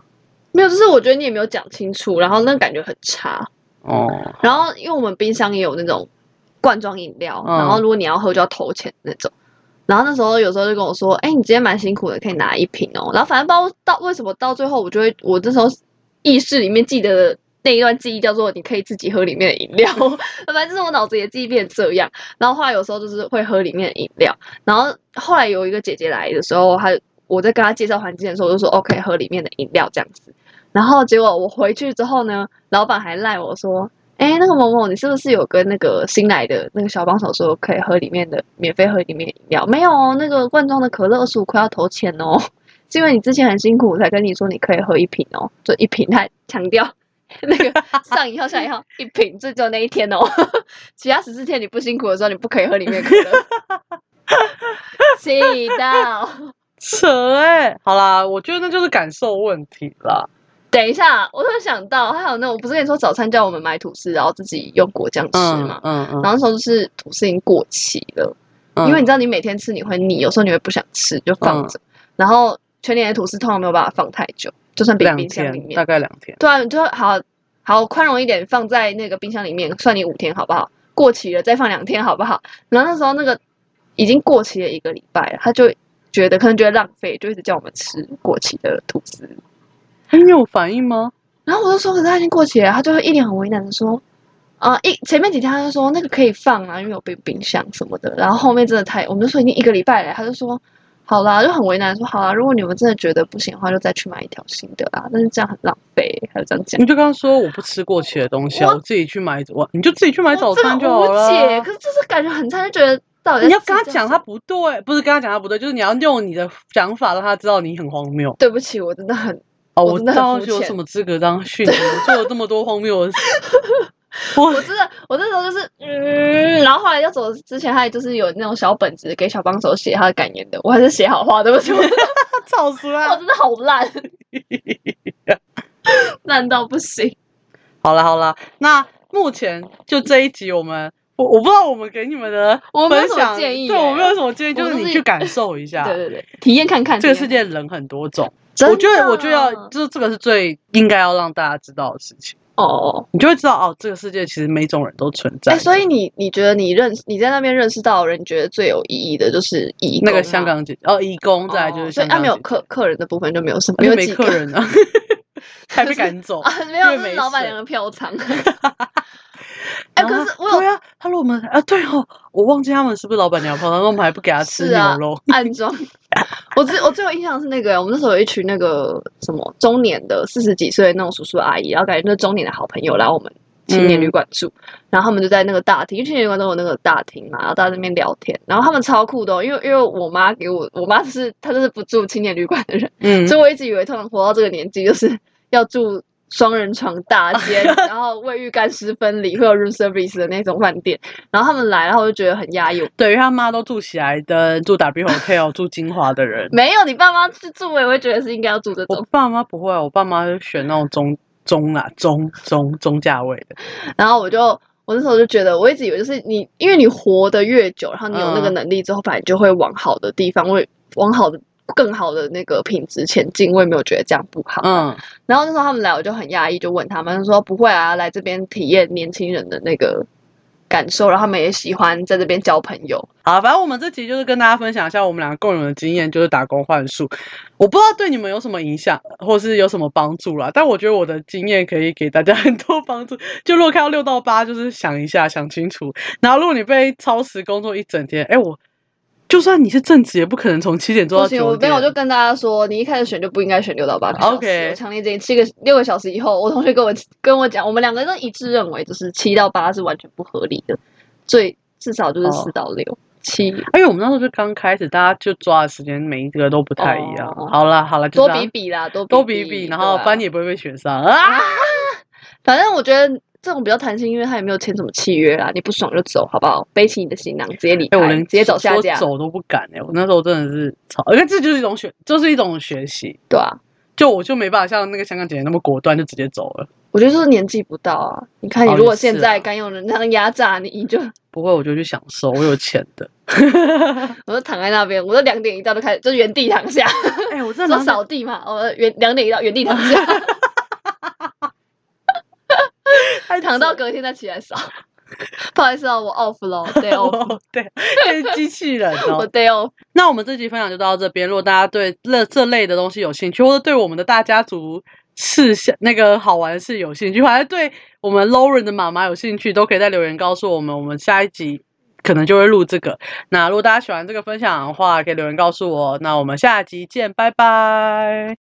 没有，就是我觉得你也没有讲清楚，然后那感觉很差。哦，然后因为我们冰箱也有那种罐装饮料，嗯然后如果你要喝就要投钱那种。然后那时候有时候就跟我说：“哎，你今天蛮辛苦的，可以拿一瓶哦。”然后反正不知道到为什么到最后，我就会我那时候意识里面记得的那一段记忆叫做你可以自己喝里面的饮料，[laughs] 反正是我脑子也记忆变这样。然后后来有时候就是会喝里面的饮料。然后后来有一个姐姐来的时候，她我在跟她介绍环境的时候，我就说 OK 喝里面的饮料这样子。然后结果我回去之后呢，老板还赖我说：“哎，那个某某，你是不是有跟那个新来的那个小帮手说可以喝里面的免费喝里面的饮料？没有哦，那个罐装的可乐二十五块要投钱哦，是因为你之前很辛苦，我才跟你说你可以喝一瓶哦，就一瓶，他强调。”那个上一号下一号一瓶，这只有那一天哦，其他十四天你不辛苦的时候，你不可以喝里面的可乐。气到，[laughs] 扯哎、好啦，我觉得那就是感受问题啦。等一下，我突然想到，还有那我不是跟你说早餐叫我们买吐司，然后自己用果酱吃嗯嘛？嗯嗯，然后那时候就是吐司已经过期了，嗯因为你知道你每天吃你会腻，有时候你会不想吃就放着。然后全年的吐司通常没有办法放太久，就算冰冰箱里面，大。概两天。对啊，你就好好宽容一点，放在那个冰箱里面，算你五天好不好？过期了再放两天好不好？然后那时候那个已经过期了一个礼拜了，他就觉得可能觉得浪费，就一直叫我们吃过期的吐司。哎你有反应吗？然后我就说，可是他已经过期了，他就会一脸很为难的说，啊、一前面几天他就说那个可以放啊，因为有冰冰箱什么的。然后后面真的太，我们就说已经一个礼拜了，他就说好啦，就很为难说好啦，如果你们真的觉得不行的话，就再去买一条新的啦。但是这样很浪费，还有这样讲你。就刚刚说我不吃过期的东西啊，我我自己去买我你就自己去买早餐就好了。无解，可是就是感觉很差，就觉得到底你要跟他讲他不对，不是跟他讲他不对，就是你要用你的想法让他知道你很荒谬。对不起，我真的很哦，我我真的有什么资格当训你？我做了这么多荒谬的事，[laughs] 我我真的，我那时候就是嗯，然后后来要走之前，他也就是有那种小本子给小帮手写他的感言的，我还是写好话，对不起，我。真的好烂，烂到不行。[laughs] 好了好了，那目前就这一集我们。我我不知道我们给你们的我没有什么分享，对建议对我没有什么建议，就是你去感受一下 [laughs] 对对对，体验看看这个世界人很多种。我觉得的我就要，就是这个是最应该要让大家知道的事情，哦哦。你就会知道哦，这个世界其实每种人都存在哎，。所以你你觉得你认识你在那边认识到的人，你觉得最有意义的就是义工那个香港姐哦，义工，再来就是哦所以啊没有客客人的部分就没有什么，因为没有几个客人啊，[laughs] 还被赶走啊，没有，是老板娘的票仓。[laughs] 哎，可是我有对啊，他说我们啊，对哦，我忘记他们是不是老板娘跑，然后我们还不给他吃牛肉。暗装。[laughs] 我最我最有印象是那个，我们那时候有一群那个什么中年的四十几岁的那种叔叔阿姨，然后感觉就是中年的好朋友来我们青年旅馆住，然后他们就在那个大厅，因为青年旅馆都有那个大厅嘛，然后大家在那边聊天，然后他们超酷的、哦，因为因为我妈给我，我妈就是她就是不住青年旅馆的人，嗯，所以我一直以为他们活到这个年纪就是要住。双人床大间，[laughs] 然后卫浴干湿分离，会有 room service 的那种饭店。然后他们来，然后我就觉得很压抑。对，于他妈都住喜来登、住 W Hotel、住金华的人。没有，你爸妈去住，我也会觉得是应该要住这我种。爸妈不会啊，我爸妈就选那种中中啊中中中价位的。然后我就我那时候就觉得，我一直以为就是你，因为你活得越久，然后你有那个嗯能力之后，反正就会往好的地方，会往好的、更好的那个品质前进。我也没有觉得这样不好。嗯，然后那时候他们来，我就很压抑，就问他们就说不会啊，来这边体验年轻人的那个感受，然后他们也喜欢在这边交朋友。好，反正我们这集就是跟大家分享一下我们两个共有的经验，就是打工换宿。我不知道对你们有什么影响，或是有什么帮助啦，但我觉得我的经验可以给大家很多帮助。就如果看到六到八，就是想一下，想清楚。然后如果你被超时工作一整天，哎，我就算你是正职，也不可能从七点做到九点。我没有，我就跟大家说，你一开始选就不应该选六到八个小时。OK 我强烈建议七个六个小时以后，我同学跟我跟我讲，我们两个都一致认为，就是七到八是完全不合理的，最至少就是哦四到六、七，因为我们那时候就刚开始，大家就抓的时间每一个都不太一样。哦好了好了，多比比啦，多多比比比，然后班也不会被选上啊。[laughs] 反正我觉得这种比较弹性，因为他也没有签什么契约啊，你不爽就走，好不好？背起你的行囊，直接离哎、开，我连直接走下架，说走都不敢哎、我那时候真的是操，而且这就是一种学，就是一种学习。对啊。就我就没办法像那个香港姐姐那么果断，就直接走了。我觉得就是年纪不到啊！你看，你哦如果现在敢用人这样压榨你，你就不会，我就去享受，我有钱的。[laughs] 我就躺在那边，我就两点一到就开始就原地躺下。哎、我真说的扫地嘛，我原两点一到原地躺下，还 [laughs] [laughs] 躺到隔天再起来扫。不好意思哦，我 off 了 day off，[laughs] 哦，对，是机器人 [laughs] 我哦。day off。那我们这集分享就到这边。如果大家对这这类的东西有兴趣，或者对我们的大家族事项那个好玩的事有兴趣，或者对我们 Lauren 的妈妈有兴趣，都可以在留言告诉我们。我们下一集可能就会录这个。那如果大家喜欢这个分享的话，可以留言告诉我。那我们下集见，拜拜。